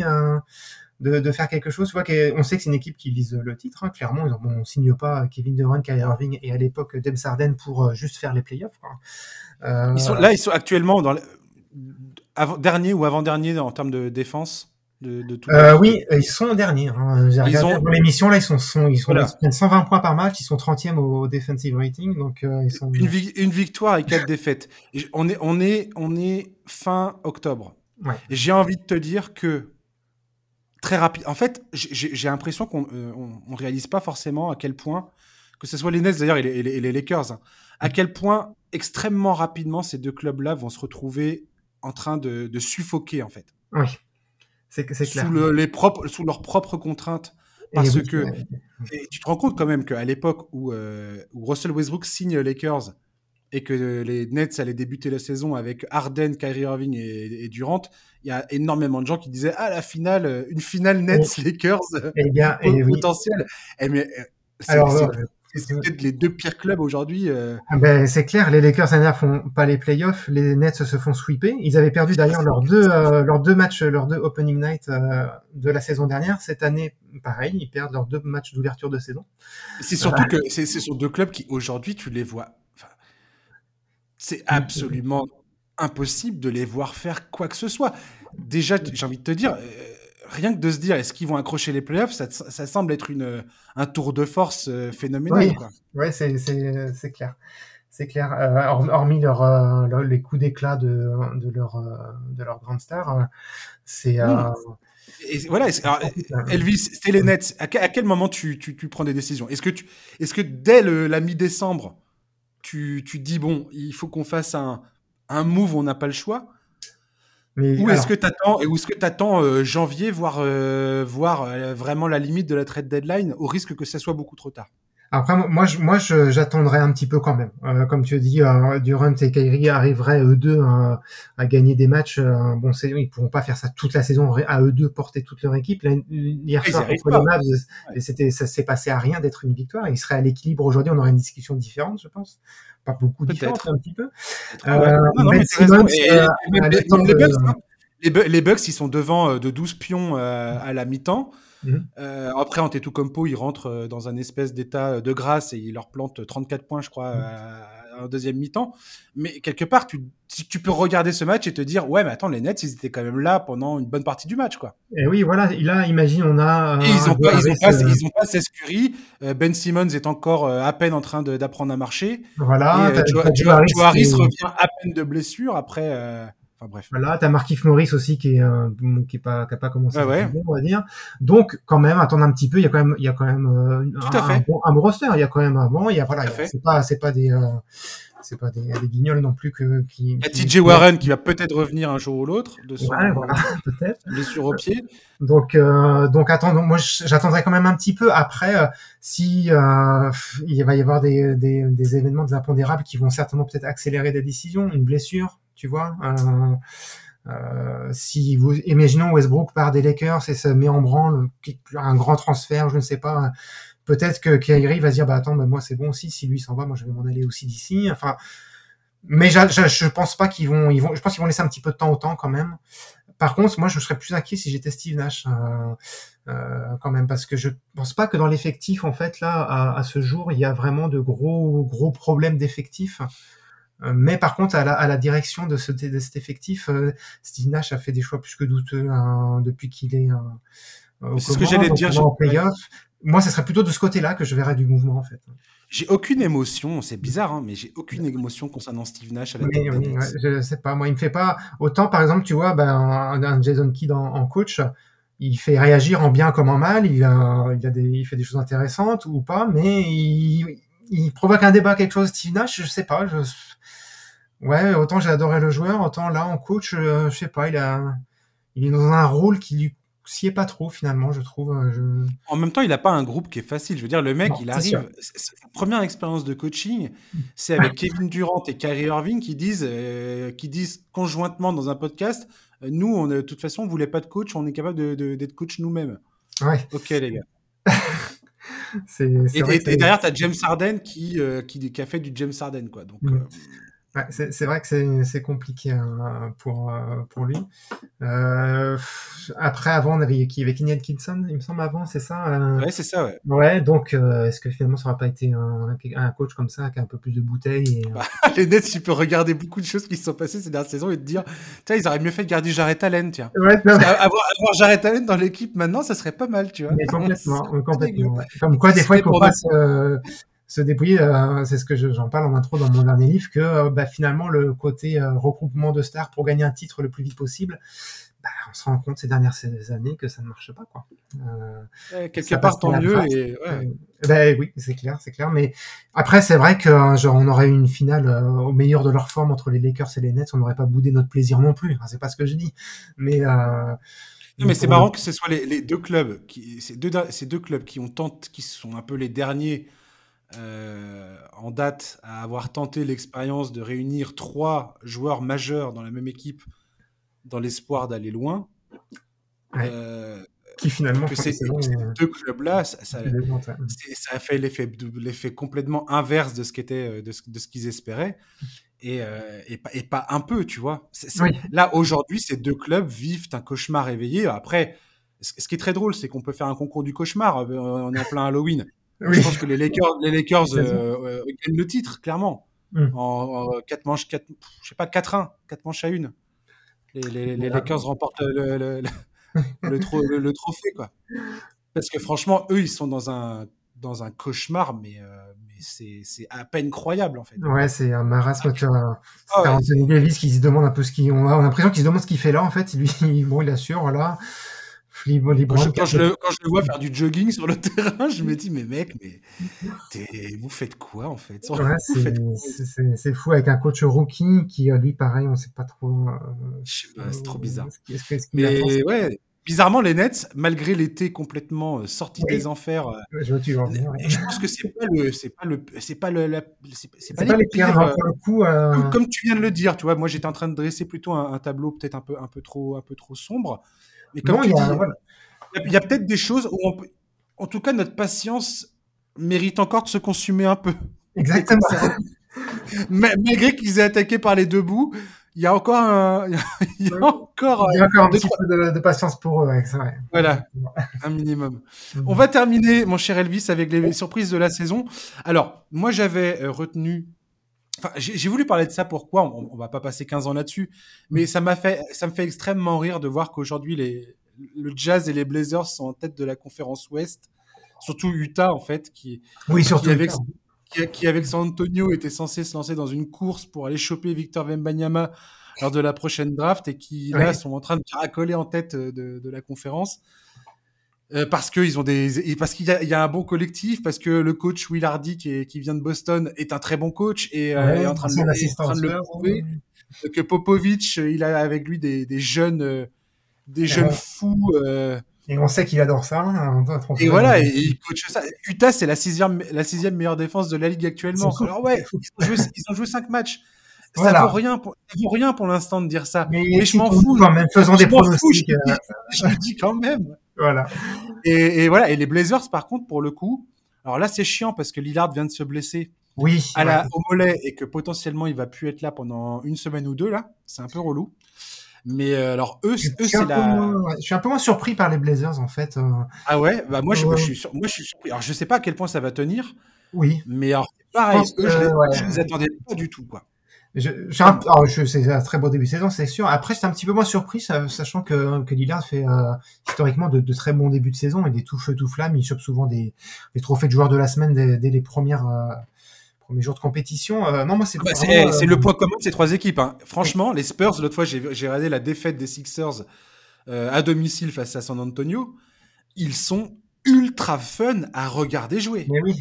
de, faire quelque chose? Tu vois on sait que c'est une équipe qui vise le titre, hein, clairement. on ne signe pas Kevin Durant, Kyrie Irving et à l'époque Deb Sarden pour juste faire les playoffs. Euh, ils sont, là, ils sont actuellement dans le, dernier ou avant-dernier en termes de défense. De, tout euh, oui, ils sont derniers. Hein. Ils ont... l'émission, là, ils sont, sont ils sont 120 points par match, ils sont 30e au, defensive rating. Donc, ils sont... une, victoire et quatre défaites. on, est, on, est, on est fin octobre. J'ai envie de te dire que très rapide. En fait, j'ai l'impression qu'on ne euh, réalise pas forcément à quel point, que ce soit les Nets d'ailleurs et, les Lakers, hein, à quel point extrêmement rapidement ces deux clubs-là vont se retrouver en train de, suffoquer en fait. Oui, c'est clair. Sous, les propres, sous leurs propres contraintes. Parce que tu te rends compte quand même qu'à l'époque où, euh, où, Russell Westbrook signe les Lakers et que les Nets allaient débuter la saison avec Harden, Kyrie Irving et, Durant, il y a énormément de gens qui disaient ah la finale, une finale Nets Lakers et bien, potentiel. Et mais, Alors, c'est peut-être les deux pires clubs aujourd'hui. Euh. Ah ben, c'est clair, les Lakers ne font pas les playoffs, les Nets se font sweeper. Ils avaient perdu d'ailleurs leurs deux, euh, leurs deux matchs, leurs deux opening night euh, de la saison dernière. Cette année, pareil, ils perdent leurs deux matchs d'ouverture de saison. C'est surtout que c'est sur deux clubs qui aujourd'hui tu les vois. c'est absolument impossible de les voir faire quoi que ce soit. Déjà, j'ai envie de te dire rien que de se dire est-ce qu'ils vont accrocher les playoffs, ça, ça semble être une, un tour de force euh, phénoménal. Oui, ouais, c'est, c'est, clair. C'est clair. Euh, hormis leur, euh, les coups d'éclat de, de, leur, de leur grande star, c'est. Et voilà, Elvis, c'était les Nets. À, quel moment tu, tu, tu, prends des décisions? Est-ce que, tu, est-ce que dès le, la mi-décembre, tu, tu dis bon, il faut qu'on fasse un, un move, on n'a pas le choix? Où est-ce que tu attends, et où est-ce que tu attends euh, janvier, voire, euh, voir euh, vraiment la limite de la trade deadline, au risque que ça soit beaucoup trop tard? Après, moi, je, moi, j'attendrai un petit peu quand même. comme tu dis, Durant et Kyrie arriveraient eux deux à gagner des matchs. bon, c'est, ils pourront pas faire ça toute la saison à eux deux porter toute leur équipe. hier soir contre les Mavs, c'était, ça s'est passé à rien d'être une victoire. Ils seraient à l'équilibre aujourd'hui. On aurait une discussion différente, je pense pas beaucoup différente un petit peu. les, Bucks, ils sont devant euh, de 12 pions euh, à la mi-temps. Mhm. Euh, après, Antetokounmpo, il rentre dans un espèce d'état de grâce et il leur plante 34 points, je crois, mhm en deuxième mi-temps. Mais quelque part, tu, tu peux regarder ce match et te dire, ouais, mais attends, les Nets, ils étaient quand même là pendant une bonne partie du match, quoi. Et oui, voilà, là, imagine, on a. Et ils n'ont pas, ils ont pas, ils ont pas Curry. Euh, ben Simmons est encore euh, à peine en train d'apprendre à marcher. Voilà. Et, euh, Joe, Harris revient à peine de blessure après. Enfin, bref. Voilà, t'as Markif Morris aussi qui est qui est pas qui a pas commencé à ouais. on va dire. Donc quand même attendre un petit peu, il y a quand même il y a quand même un, un, bon, un, roster, il y a quand même un bon, il y a voilà, c'est pas c'est pas des c'est pas des, des, guignols non plus que qui. Il y a TJ Warren qui va peut-être revenir un jour ou l'autre de son ouais, voilà, peut-être blessure au pied. Donc euh, donc attends, moi j'attendrai quand même un petit peu après euh, si euh, il va y avoir des, des, des, événements des impondérables qui vont certainement peut-être accélérer des décisions, une blessure, tu vois. Euh, euh, si vous imaginons Westbrook part des Lakers et se met en branle un grand transfert, je ne sais pas, peut-être que Kyrie va se dire bah attends bah, moi c'est bon aussi si lui s'en va moi je vais m'en aller aussi d'ici enfin mais je, je, je pense pas qu'ils vont ils vont je pense qu'ils vont laisser un petit peu de temps au temps quand même par contre moi je serais plus inquiet si j'étais Steve Nash euh, euh, quand même parce que je pense pas que dans l'effectif en fait là à, à, ce jour il y a vraiment de gros gros problèmes d'effectif euh, mais par contre, à la, à la direction de, ce, de cet effectif, euh, Steve Nash a fait des choix plus que douteux hein, depuis qu'il est euh, C'est ce que j'allais dire. En playoff moi, ce serait plutôt de ce côté-là que je verrais du mouvement, en fait. J'ai aucune émotion, c'est bizarre, hein, mais j'ai aucune émotion concernant Steve Nash à la oui, oui, Je sais pas, moi, il me fait pas autant. Par exemple, tu vois, ben, un, Jason Kidd en, coach, il fait réagir en bien comme en mal. Il a, il a des, il fait des choses intéressantes ou pas, mais il, il provoque un débat, quelque chose. Steve Nash, je sais pas. Je... Ouais, autant j'ai adoré le joueur, autant là en coach, euh, je sais pas, il a, il est dans un rôle qui lui s'y est pas trop finalement, je trouve. Euh, en même temps, il n'a pas un groupe qui est facile. Je veux dire, le mec, il arrive. Sa première expérience de coaching, c'est avec Kevin Durant et Kyrie Irving qui disent, euh, qui disent conjointement dans un podcast euh, Nous, on, de toute façon, on voulait pas de coach, on est capable d'être coach nous-mêmes. Ouais. Ok, les gars. et, et, derrière, tu as James Harden qui, qui, qui, a fait du James Harden. Quoi. Donc, mm. Ouais, c'est vrai que c'est compliqué hein, pour, euh, pour lui. Euh, après, avant, on avait qui avait Kenny Atkinson, il me semble, avant, c'est ça euh... Ouais, c'est ça, ouais. Ouais, donc euh, est-ce que finalement, ça n'aurait pas été un, un, coach comme ça, qui a un peu plus de bouteilles et, bah, Les Nets, tu peux regarder beaucoup de choses qui se sont passées ces dernières saisons et te dire, tiens, ils auraient mieux fait de garder Jarrett Allen, tiens. Ouais, avoir, avoir Jarrett Allen dans l'équipe maintenant, ça serait pas mal, tu vois. Mais complètement, complètement. Comme quoi, des fois, il faut pas se se dépouiller. Euh, c'est ce que j'en parle en intro dans mon dernier livre que euh, bah, finalement le côté euh, regroupement de stars pour gagner un titre le plus vite possible. Bah, on se rend compte ces dernières années que ça ne marche pas quoi. quelque part tant mieux et ben, oui c'est clair c'est clair mais après c'est vrai que genre on aurait eu une finale au meilleur de leur forme entre les Lakers et les Nets on n'aurait pas boudé notre plaisir non plus c'est pas ce que je dis mais non, mais c'est marrant que ce soit les, deux clubs, qui, ces, deux, ces deux clubs qui ont tenté, qui sont un peu les derniers euh, en date à avoir tenté l'expérience de réunir trois joueurs majeurs dans la même équipe dans l'espoir d'aller loin. Euh, qui finalement, que ces, deux clubs-là, ça, ça, a fait l'effet complètement inverse de ce qu'était de ce, de ce qu'ils espéraient. Et, euh, et, pas, et, pas, un peu, tu vois. Là, aujourd'hui, ces deux clubs vivent un cauchemar éveillé. Après, ce qui est très drôle, c'est qu'on peut faire un concours du cauchemar. On est en plein Halloween. Je pense que les Lakers, les Lakers euh, euh, gagnent le titre, clairement. Hum. En, 4 manches, 4, je sais pas, 4-1, 4 manches à 1. Les, les, Lakers remportent le, le, le, trophée, quoi. Parce que franchement, eux, ils sont dans un, dans un cauchemar, mais, euh, mais c'est à peine croyable, en fait. Ouais, c'est un marasme. Tu vois. Ah, Anthony Davis qui se demande un peu ce qu'il. On a, l'impression qu'il se demande ce qu'il fait là, en fait. Lui, bon, il assure, voilà. Quand, je, le, vois faire du jogging sur le terrain, je me dis, mais mec, mais vous faites quoi en fait? C'est fou avec un coach rookie qui, euh, lui, pareil, on sait pas trop. Euh, c'est trop bizarre. mais ouais, bizarrement, les Nets, malgré l'été complètement euh, sorti des enfers, je, je, pense que c'est pas le, c'est pas le, c'est pas le, c'est pas, les pires. le coup, comme, tu viens de le dire, tu vois, moi j'étais en train de dresser plutôt un, un tableau peut-être un peu, un peu trop, un peu trop sombre. Mais comme il y a, peut-être des choses où on peut... En tout cas, notre patience mérite encore de se consumer un peu. Exactement. Malgré qu'ils aient attaqué par les deux bouts, il y a encore un, il y a encore, il y a encore un petit peu de, patience pour eux, c'est vrai. Voilà, un minimum. Mhm. On va terminer, mon cher Elvis, avec les surprises de la saison. Alors, moi, j'avais euh, j'ai voulu parler de ça. Pourquoi on, on, va pas passer 15 ans là-dessus, mais ça m'a fait, ça me fait extrêmement rire de voir qu'aujourd'hui les le Jazz et les Blazers sont en tête de la conférence Ouest, surtout Utah en fait, qui, oui, surtout qui avec, qui, avec San Antonio était censé se lancer dans une course pour aller choper Victor Wembanyama lors de la prochaine draft et qui là sont en train de caracoler en tête de, de la conférence. Euh, parce qu'ils ont des, parce qu'il y, y, a un bon collectif, parce que le coach Will Hardy qui, qui vient de Boston est un très bon coach et euh, est en train de, est en train de le prouver. Que Popovic, il a avec lui des, des jeunes, euh, des jeunes fous. Et on sait qu'il adore ça. Hein, et voilà, et, il coach ça. Utah, c'est la sixième, la sixième meilleure défense de la ligue actuellement. Alors ouais, ils ont joué, ils ont joué cinq matchs. Ça vaut rien pour, ça vaut rien pour l'instant de dire ça. Mais, mais je m'en fous. Quand même, faisons des pronostics. je le dis quand même. Voilà. Et, et, voilà. Et les Blazers, par contre, pour le coup, alors là, c'est chiant parce que Lillard vient de se blesser. Oui. À la, au mollet et que potentiellement il va plus être là pendant une semaine ou deux là. C'est un peu relou. Mais euh, alors eux, eux c'est la. je suis un peu moins surpris par les Blazers en fait. Euh. Ah ouais, bah moi, je, moi, je suis, moi je suis surpris. Alors je sais pas à quel point ça va tenir. Oui. Mais alors pareil, eux, je, les, je les attendais pas du tout quoi. Je, alors je, c'est un très beau début de saison, c'est sûr. Après, j'étais un petit peu moins surpris, sachant que, que Lillard fait euh, historiquement de, de, très bons débuts de saison et des tout feu tout flamme. Il chope souvent des, des trophées de joueurs de la semaine dès, dès les premières euh, premiers jours de compétition. Euh, non, moi c'est. Ah bah, c'est euh, le point commun de ces trois équipes. Hein. Franchement, les Spurs, l'autre fois, j'ai regardé la défaite des Sixers à domicile face à San Antonio. Ils sont ultra fun à regarder jouer. Mais oui,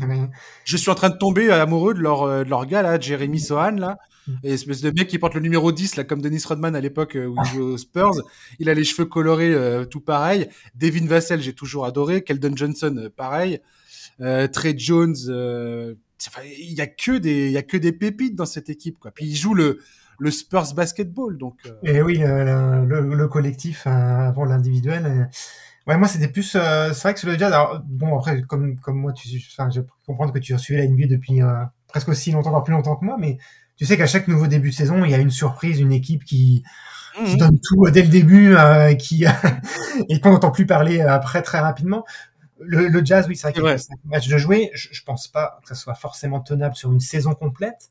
Je suis en train de tomber amoureux de leur, de leur gars là, Jeremy Sohan là. Et espèce de mec qui porte le numéro 10, là, comme Dennis Rodman à l'époque euh, où il jouait aux Spurs. Il a les cheveux colorés, euh, tout pareil. Devin Vassell, j'ai toujours adoré. Keldon Johnson, euh, pareil. Trey Jones, il y a que des, il y a que des pépites dans cette équipe, quoi. Puis il joue le, le Spurs basketball, donc. Et oui, le, le, collectif avant l'individuel. Ouais, moi c'était plus. c'est vrai que c'est déjà. Alors, bon, après, comme comme moi, tu, enfin, je comprendre que tu as suivi la NBA depuis presque aussi longtemps, encore plus longtemps que moi, mais tu sais qu'à chaque nouveau début de saison, il y a une surprise, une équipe qui, qui mhm. donne tout dès le début, euh, qui et qu'on n'entend plus parler après très rapidement. Le, le Jazz, oui, c'est vrai qu'il y a match de jouer. Je, je pense pas que ça soit forcément tenable sur une saison complète.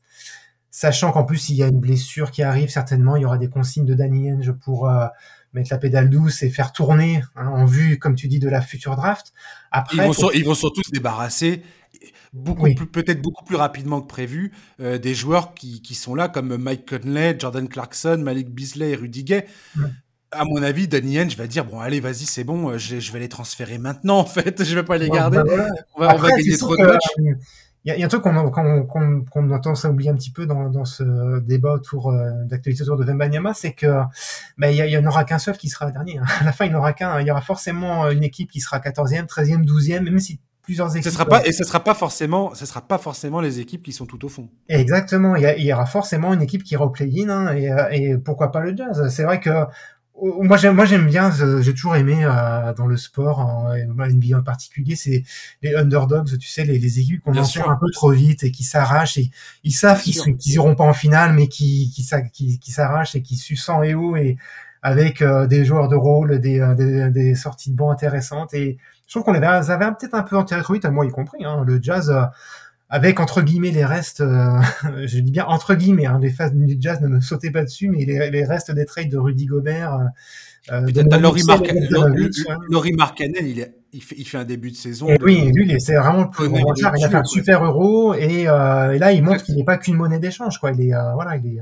sachant qu'en plus il y a une blessure qui arrive certainement, il y aura des consignes de Danny Henge pour euh, mettre la pédale douce et faire tourner hein, en vue, comme tu dis, de la future draft. Après, ils vont, ils vont surtout se débarrasser beaucoup plus, peut-être beaucoup plus rapidement que prévu euh, des joueurs qui, qui, sont là comme Mike Conley, Jordan Clarkson, Malik Beasley et Rudy Gay. À mon avis, Danny Henge va dire bon allez vas-y c'est bon euh, je, je, vais les transférer maintenant en fait je vais pas les garder bah on, va, on, va, gagner trop de matchs. Il y, y, a un truc qu'on qu qu entend s'oublier un petit peu dans, dans ce débat autour euh, d'actualité autour de Vembanyama, c'est que bah, il y, en aura qu'un seul qui sera dernier. Hein. À la fin, il n'y aura qu'un. Il y aura forcément une équipe qui sera 14e, 13e, 12e, même si plusieurs équipes. Ce sera pas, et ce sera pas forcément, ce sera pas forcément les équipes qui sont tout au fond. Exactement. Il y, il y aura forcément une équipe qui ira au play-in, hein, et, euh, et, pourquoi pas le Jazz. C'est vrai que moi j'aime moi j'aime bien j'ai toujours aimé euh, dans le sport en NBA en particulier c'est les underdogs tu sais les, les équipes qu'on enchaîne un peu trop vite et qui s'arrachent et ils savent qu'ils qu'ils iront pas en finale mais qui qui qui, qui s'arrachent et qui suent sang et eau et avec euh, des joueurs de rôle des, euh, des, des sorties de banc intéressantes et je trouve qu'on avait, avait peut-être un peu enterré trop vite à moi y compris hein, le jazz euh, avec entre guillemets les restes, euh, je dis bien entre guillemets, hein, les phases du jazz ne me sautez pas dessus, mais les, les restes des trades de Rudy Gobert. Euh, de Laurie, Mark Laurie Markkanen, il, est, il, fait, il fait un début de saison. Et oui, lui, c'est vraiment le plus gros Il a fait un super euro et, euh, et là, il montre qu'il n'est pas qu'une monnaie d'échange, quoi. Il est, voilà, il est.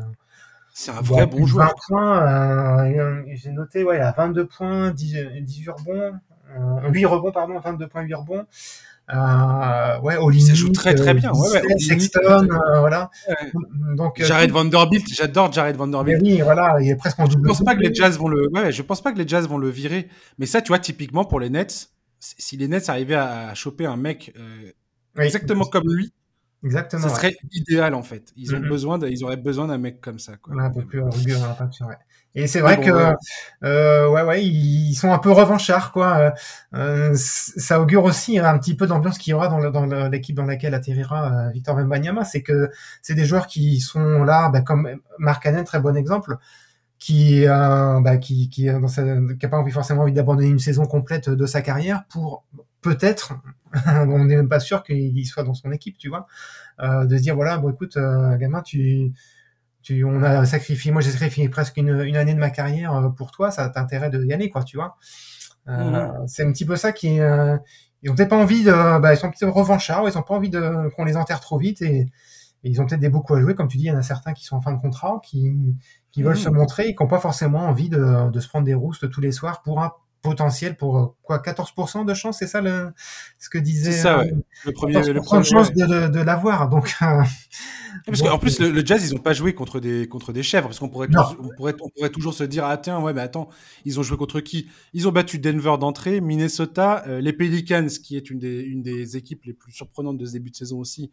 c'est un vrai bon joueur. 20 points, j'ai noté, ouais, il a 22 points, 10, 18 rebonds, 8 rebonds, pardon, 22 points, 8 rebonds. Euh, ouais, ça joue très très bien. Ouais, ouais, Sexton, euh, voilà. Donc, euh, Jared Vanderbilt, j'adore Jared Vanderbilt. Oui, voilà, il est presque en. Je pense pas que les Jazz vont le, ouais, je pense pas que les Jazz vont le virer. Mais ça, tu vois, typiquement pour les Nets, si les Nets arrivaient à choper un mec euh, exactement comme lui, Exactement. Ça serait idéal en fait. Ils ont mm -hmm. besoin, de, ils auraient besoin d'un mec comme ça. Quoi. Ouais, un peu plus rugueux dans la. Ouais. Et c'est vrai bon, que ouais. Euh, ouais, ouais, ils sont un peu revanchards, quoi. Euh, ça augure aussi un petit peu d'ambiance qu'il y aura dans l'équipe dans, dans, laquelle atterrira euh, Victor Wembanyama. C'est que c'est des joueurs qui sont là, bah, comme Mark Cannon, très bon exemple, qui, euh, bah, qui, qui, dans sa, qui a pas envie, forcément envie d'abandonner une saison complète de sa carrière pour peut-être, on n'est même pas sûr qu'il soit dans son équipe, tu vois, euh, de se dire voilà, bon écoute, euh, gamin, tu tu, on a sacrifié, moi j'ai sacrifié presque une, une, année de ma carrière euh, pour toi, ça t'intéresse de y aller, quoi, tu vois. Euh, mmh. C'est un petit peu ça qui, euh, ils ont peut-être pas envie de, bah, ils sont peut-être revanchards, ils ont pas envie de qu'on les enterre trop vite et, et ils ont peut-être des beaucoup à jouer, comme tu dis, il y en a certains qui sont en fin de contrat, qui, qui veulent mmh. se montrer et qui n'ont pas forcément envie de, de se prendre des roustes tous les soirs pour un potentiel pour quoi 14% de chance c'est ça le ce que disait ça, ouais. le premier le premier chance de, de, de l'avoir. Donc euh, parce qu'en plus le, le, jazz ils ont pas joué contre des contre des chèvres parce qu'on pourrait on pourrait on pourrait toujours se dire ah tiens ouais mais attends ils ont joué contre qui? Ils ont battu Denver d'entrée Minnesota euh, les Pelicans qui est une des une des équipes les plus surprenantes de ce début de saison aussi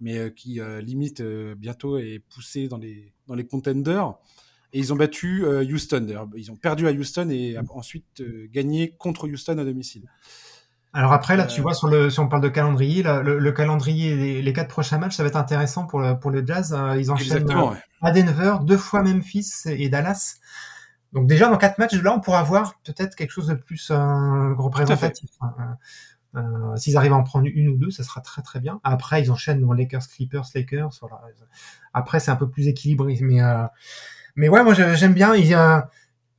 mais euh, qui euh, limite euh, bientôt est poussé dans les dans les contenders et ils ont battu Houston. Ils ont perdu à Houston et ensuite euh, gagné contre Houston à domicile. Alors après, là, tu vois, sur le, si on parle de calendrier, là, le, le, calendrier, les, les, quatre prochains matchs, ça va être intéressant pour le, pour le Jazz. Ils enchaînent ouais. à Denver, deux fois Memphis et Dallas. Donc déjà, dans quatre matchs, là, on pourra avoir peut-être quelque chose de plus euh, représentatif. Euh, S'ils arrivent à en prendre une ou deux, ça sera très très bien. Après, ils enchaînent dans Lakers, Clippers, Lakers. Après, c'est un peu plus équilibré, mais euh, mais ouais, moi j'aime bien. Il, euh,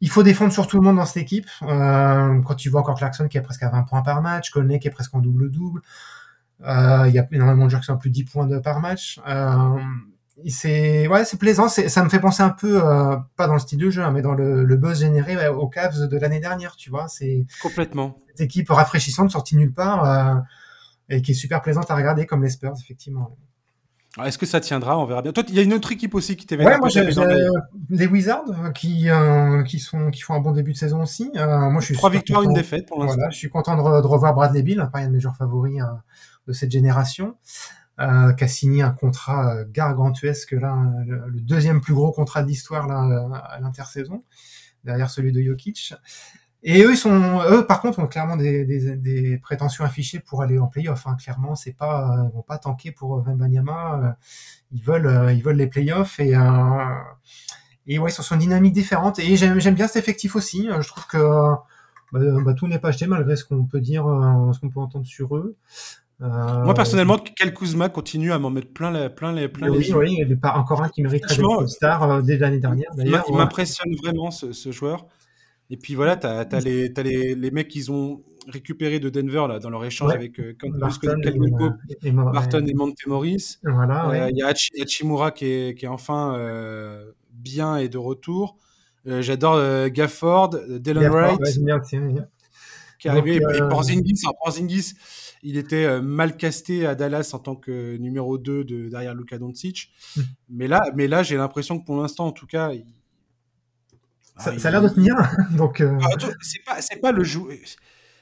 il faut défendre sur tout le monde dans cette équipe. Euh, quand tu vois encore Clarkson qui est presque à 20 points par match, Conley qui est presque en double-double. Euh, il y a énormément de joueurs qui sont à plus de 10 points par match. Euh, c'est ouais, c'est plaisant. Ça me fait penser un peu, euh, pas dans le style de jeu, hein, mais dans le, le buzz généré ouais, aux Cavs de l'année dernière. Tu vois, c'est complètement cette équipe rafraîchissante sortie nulle part euh, et qui est super plaisante à regarder comme les Spurs effectivement. Est-ce que ça tiendra On verra bien. Toi, il y a une autre équipe aussi qui t'avait. Ouais, moi j'ai les Wizards euh, qui euh, qui sont qui font un bon début de saison aussi. Euh, moi, je suis trois victoires, content. une défaite pour l'instant. Voilà, je suis content de, de, revoir Bradley Bill, un de mes joueurs favoris euh, de cette génération, euh, qui a signé un contrat euh, gargantuesque là, le, le, deuxième plus gros contrat de l'histoire là à l'intersaison, derrière celui de Jokic. Et eux, ils sont, eux, par contre, ont clairement des, des, des prétentions affichées pour aller en playoff. Hein. Clairement, c'est pas, ils vont pas tanker pour Vembanyama. Ils veulent, ils veulent les playoffs et euh, et ouais, ils sont une dynamique différente. Et j'aime, j'aime bien cet effectif aussi. Je trouve que bah, bah, tout n'est pas acheté malgré ce qu'on peut dire, ce qu'on peut entendre sur eux. Moi, personnellement, Kel Kuzma continue à m'en mettre plein les, plein les, plein oui, les Oui, il pas encore un qui mérite d'être star dès l'année dernière. Il m'impressionne vraiment, ce, ce, joueur. Et puis voilà, tu as, as, les, as les, les mecs qu'ils ont récupérés de Denver là, dans leur échange avec euh, Martin, et, et, Martin et Montemoris. Voilà, euh, il y a Hachimura qui est, qui est enfin euh, bien et de retour. Euh, J'adore euh, Gafford, Dylan Gafford, Wright. bien, qui est arrivé. Et Porzingis, Porzingis, il était mal casté à Dallas en tant que numéro 2 de, derrière Luka Doncic. Mm. Mais là, mais là j'ai l'impression que pour l'instant, en tout cas, il, ça, ah, ça, a l'air de tenir. Donc, euh... ah, c'est pas, le jeu.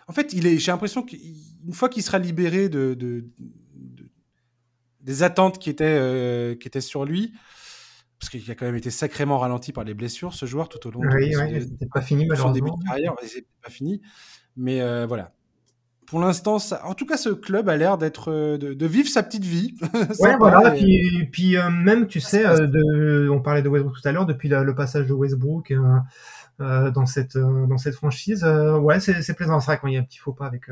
En fait, il est. J'ai l'impression qu'une fois qu'il sera libéré de, de, de, des attentes qui étaient, euh, qui étaient sur lui, parce qu'il a quand même été sacrément ralenti par les blessures, ce joueur tout au long oui, de, oui, son, pas fini, son début de carrière. C'est pas fini, mais euh, voilà pour l'instant, en tout cas, ce club a l'air d'être euh, de, de, vivre sa petite vie. ouais, voilà. Et... Puis, puis euh, même, tu sais, euh, de, on parlait de Westbrook tout à l'heure, depuis la, le passage de Westbrook euh, dans cette dans cette franchise, ouais, c'est plaisant. C'est vrai qu'il y a un petit faux pas avec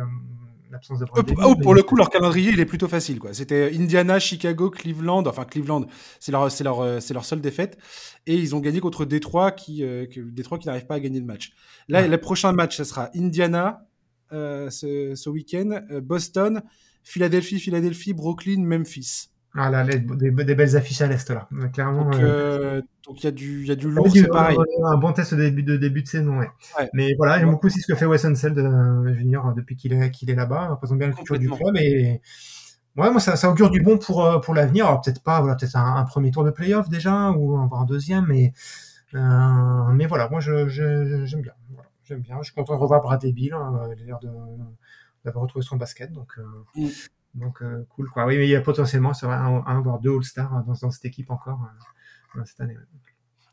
l'absence de. Oh, oh, pour le coup, leur calendrier, il est plutôt facile, quoi. C'était Indiana, Chicago, Cleveland. Enfin, Cleveland, c'est leur c'est leur c'est leur seule défaite, et ils ont gagné contre Détroit, qui Détroit qui n'arrive pas à gagner le match. Là, ouais. le prochain match, ce sera Indiana. Euh, ce, ce week-end. Euh, Boston, Philadelphie, Philadelphie, Brooklyn, Memphis. Ah là, les, des, des, belles affiches à l'est là, clairement. Donc euh, il y a du, y a du lourd, c'est pareil. Un bon test de début de début de saison, ouais. ouais. Mais voilà, j'aime ouais. beaucoup aussi ce que fait Wes Unseld euh, Junior depuis qu'il est qu'il est là-bas, représente bien le futur du club et ouais, moi ça, ça augure du bon pour pour l'avenir. Alors peut-être pas, voilà, peut-être un, un, premier tour de playoff déjà ou avoir un deuxième, mais euh, mais voilà, moi je j'aime bien. Voilà j'aime bien. Je suis content de revoir Bradley Bill. Hein, il a l'air d'avoir retrouvé son basket. Donc, euh, mm. donc euh, cool. Quoi. Oui, mais il y a potentiellement c'est vrai, un, un, voire deux All-Stars dans, dans, cette équipe encore euh, cette année.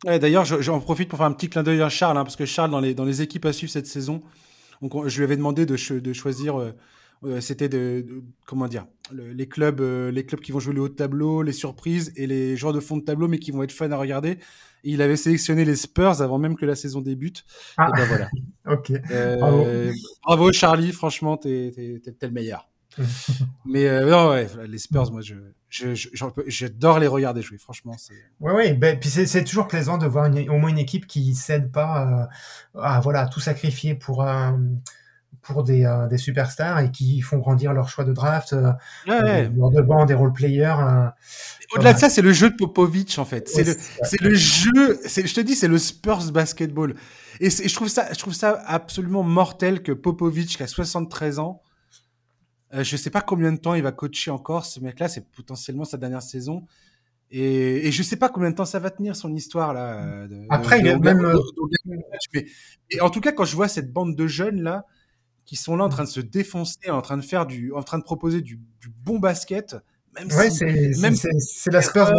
Ouais, D'ailleurs, j'en profite pour faire un petit clin d'œil à Charles, hein, parce que Charles, dans les, dans les équipes à suivre cette saison, donc, je lui avais demandé de, de choisir. Euh, c'était de, de, comment dire le, les clubs euh, les clubs qui vont jouer le haut de tableau les surprises et les joueurs de fond de tableau mais qui vont être fun à regarder et il avait sélectionné les Spurs avant même que la saison débute ah. et ben voilà ok euh, bravo. bravo. Charlie franchement t'es le meilleur mais euh, non ouais les Spurs moi je j'adore les regarder jouer franchement c'est ouais ouais ben, puis c'est toujours plaisant de voir une, au moins une équipe qui cède pas euh, à voilà tout sacrifier pour un euh, pour des, euh, des, superstars et qui font grandir leur choix de draft, euh, ouais, de banc, des role players. Euh, Au-delà de ça, c'est le jeu de Popovic en fait. C'est le, le jeu. Je te dis, c'est le Spurs basketball. Et, je trouve ça, je trouve ça absolument mortel que Popovic, qui a 73 ans, euh, je sais pas combien de temps il va coacher encore. Ce mec-là, c'est potentiellement sa dernière saison. Et, et, je sais pas combien de temps ça va tenir son histoire là. De, Après, de, il a même. Mais, et en tout cas, quand je vois cette bande de jeunes là, qui sont là en train de se défoncer, en train de faire du, en train de proposer du, du bon basket. Même ouais, si, c'est, c'est, la Spurs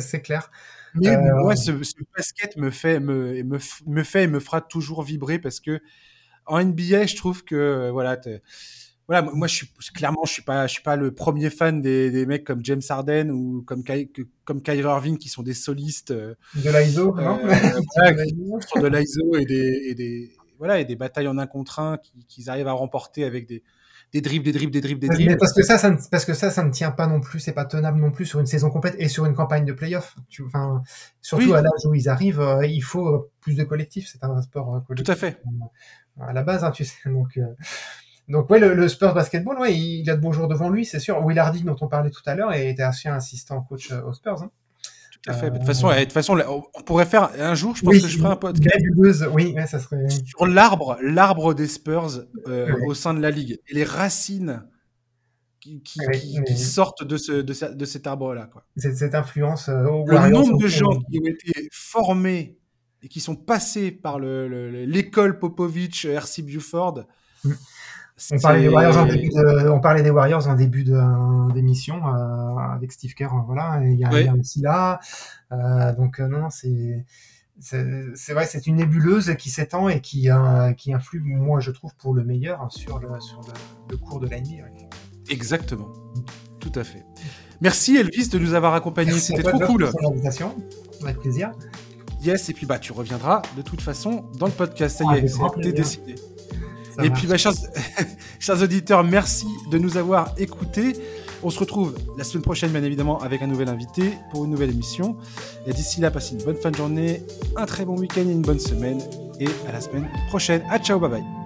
c'est, clair. Mais euh... moi, ce, ce, basket me fait, me, me, me fait et me fera toujours vibrer parce que en NBA, je trouve que voilà, voilà, moi, je suis clairement, je suis pas, je suis pas le premier fan des, des mecs comme James Harden ou comme Ky, comme Kyrie Irving qui sont des solistes euh, de l'ISO, euh, non? voilà, qui sont de l'ISO et des, et des voilà, et des batailles en un contre un qu'ils qui arrivent à remporter avec des, des dribbles, des dribbles, des dribbles, des dribbles. Mais parce que ça, ça ne, parce que ça, ça ne tient pas non plus, c'est pas tenable non plus sur une saison complète et sur une campagne de playoff. Tu, enfin, surtout oui. à l'âge où ils arrivent, euh, il faut plus de collectifs. C'est un sport euh, collectif. Tout à fait. Euh, à la base, hein, tu sais. Donc, euh, donc ouais, le, le, Spurs basketball, ouais, il a de beaux jours devant lui, c'est sûr. Will Hardy, dont on parlait tout à l'heure, était ancien assistant coach aux Spurs. Hein. Tout à fait. De toute façon, de toute façon, on pourrait faire un jour, je pense oui, que je ferai un podcast. Oui, ça serait. Sur l'arbre, l'arbre des Spurs euh, oui. au sein de la ligue et les racines qui, qui, oui, qui, qui sortent de, ce, de, de cet arbre-là. Cette, cette, influence. Euh, le nombre de gens qui ont été formés et qui sont passés par l'école le, Popovich, RC Buford. On parlait, des Warriors en début de, on parlait des Warriors en début d'émission euh, avec Steve Kerr, voilà. Il y a, oui. il y a aussi là, euh, donc euh, non, c'est c'est vrai, c'est une nébuleuse qui s'étend et qui euh, qui influe, moi je trouve, pour le meilleur sur le sur le, le cours de l'année. Exactement, tout à fait. Merci Elvis de nous avoir accompagnés, c'était trop cool. Avec plaisir. Yes, et puis bah tu reviendras de toute façon dans le podcast. Ça y ah, est, c'est décidé. Et puis, bah, chers, chers auditeurs, merci de nous avoir écoutés. On se retrouve la semaine prochaine, bien évidemment, avec un nouvel invité pour une nouvelle émission. Et d'ici là, passez une bonne fin de journée, un très bon week-end et une bonne semaine. Et à la semaine prochaine. À ciao, bye bye.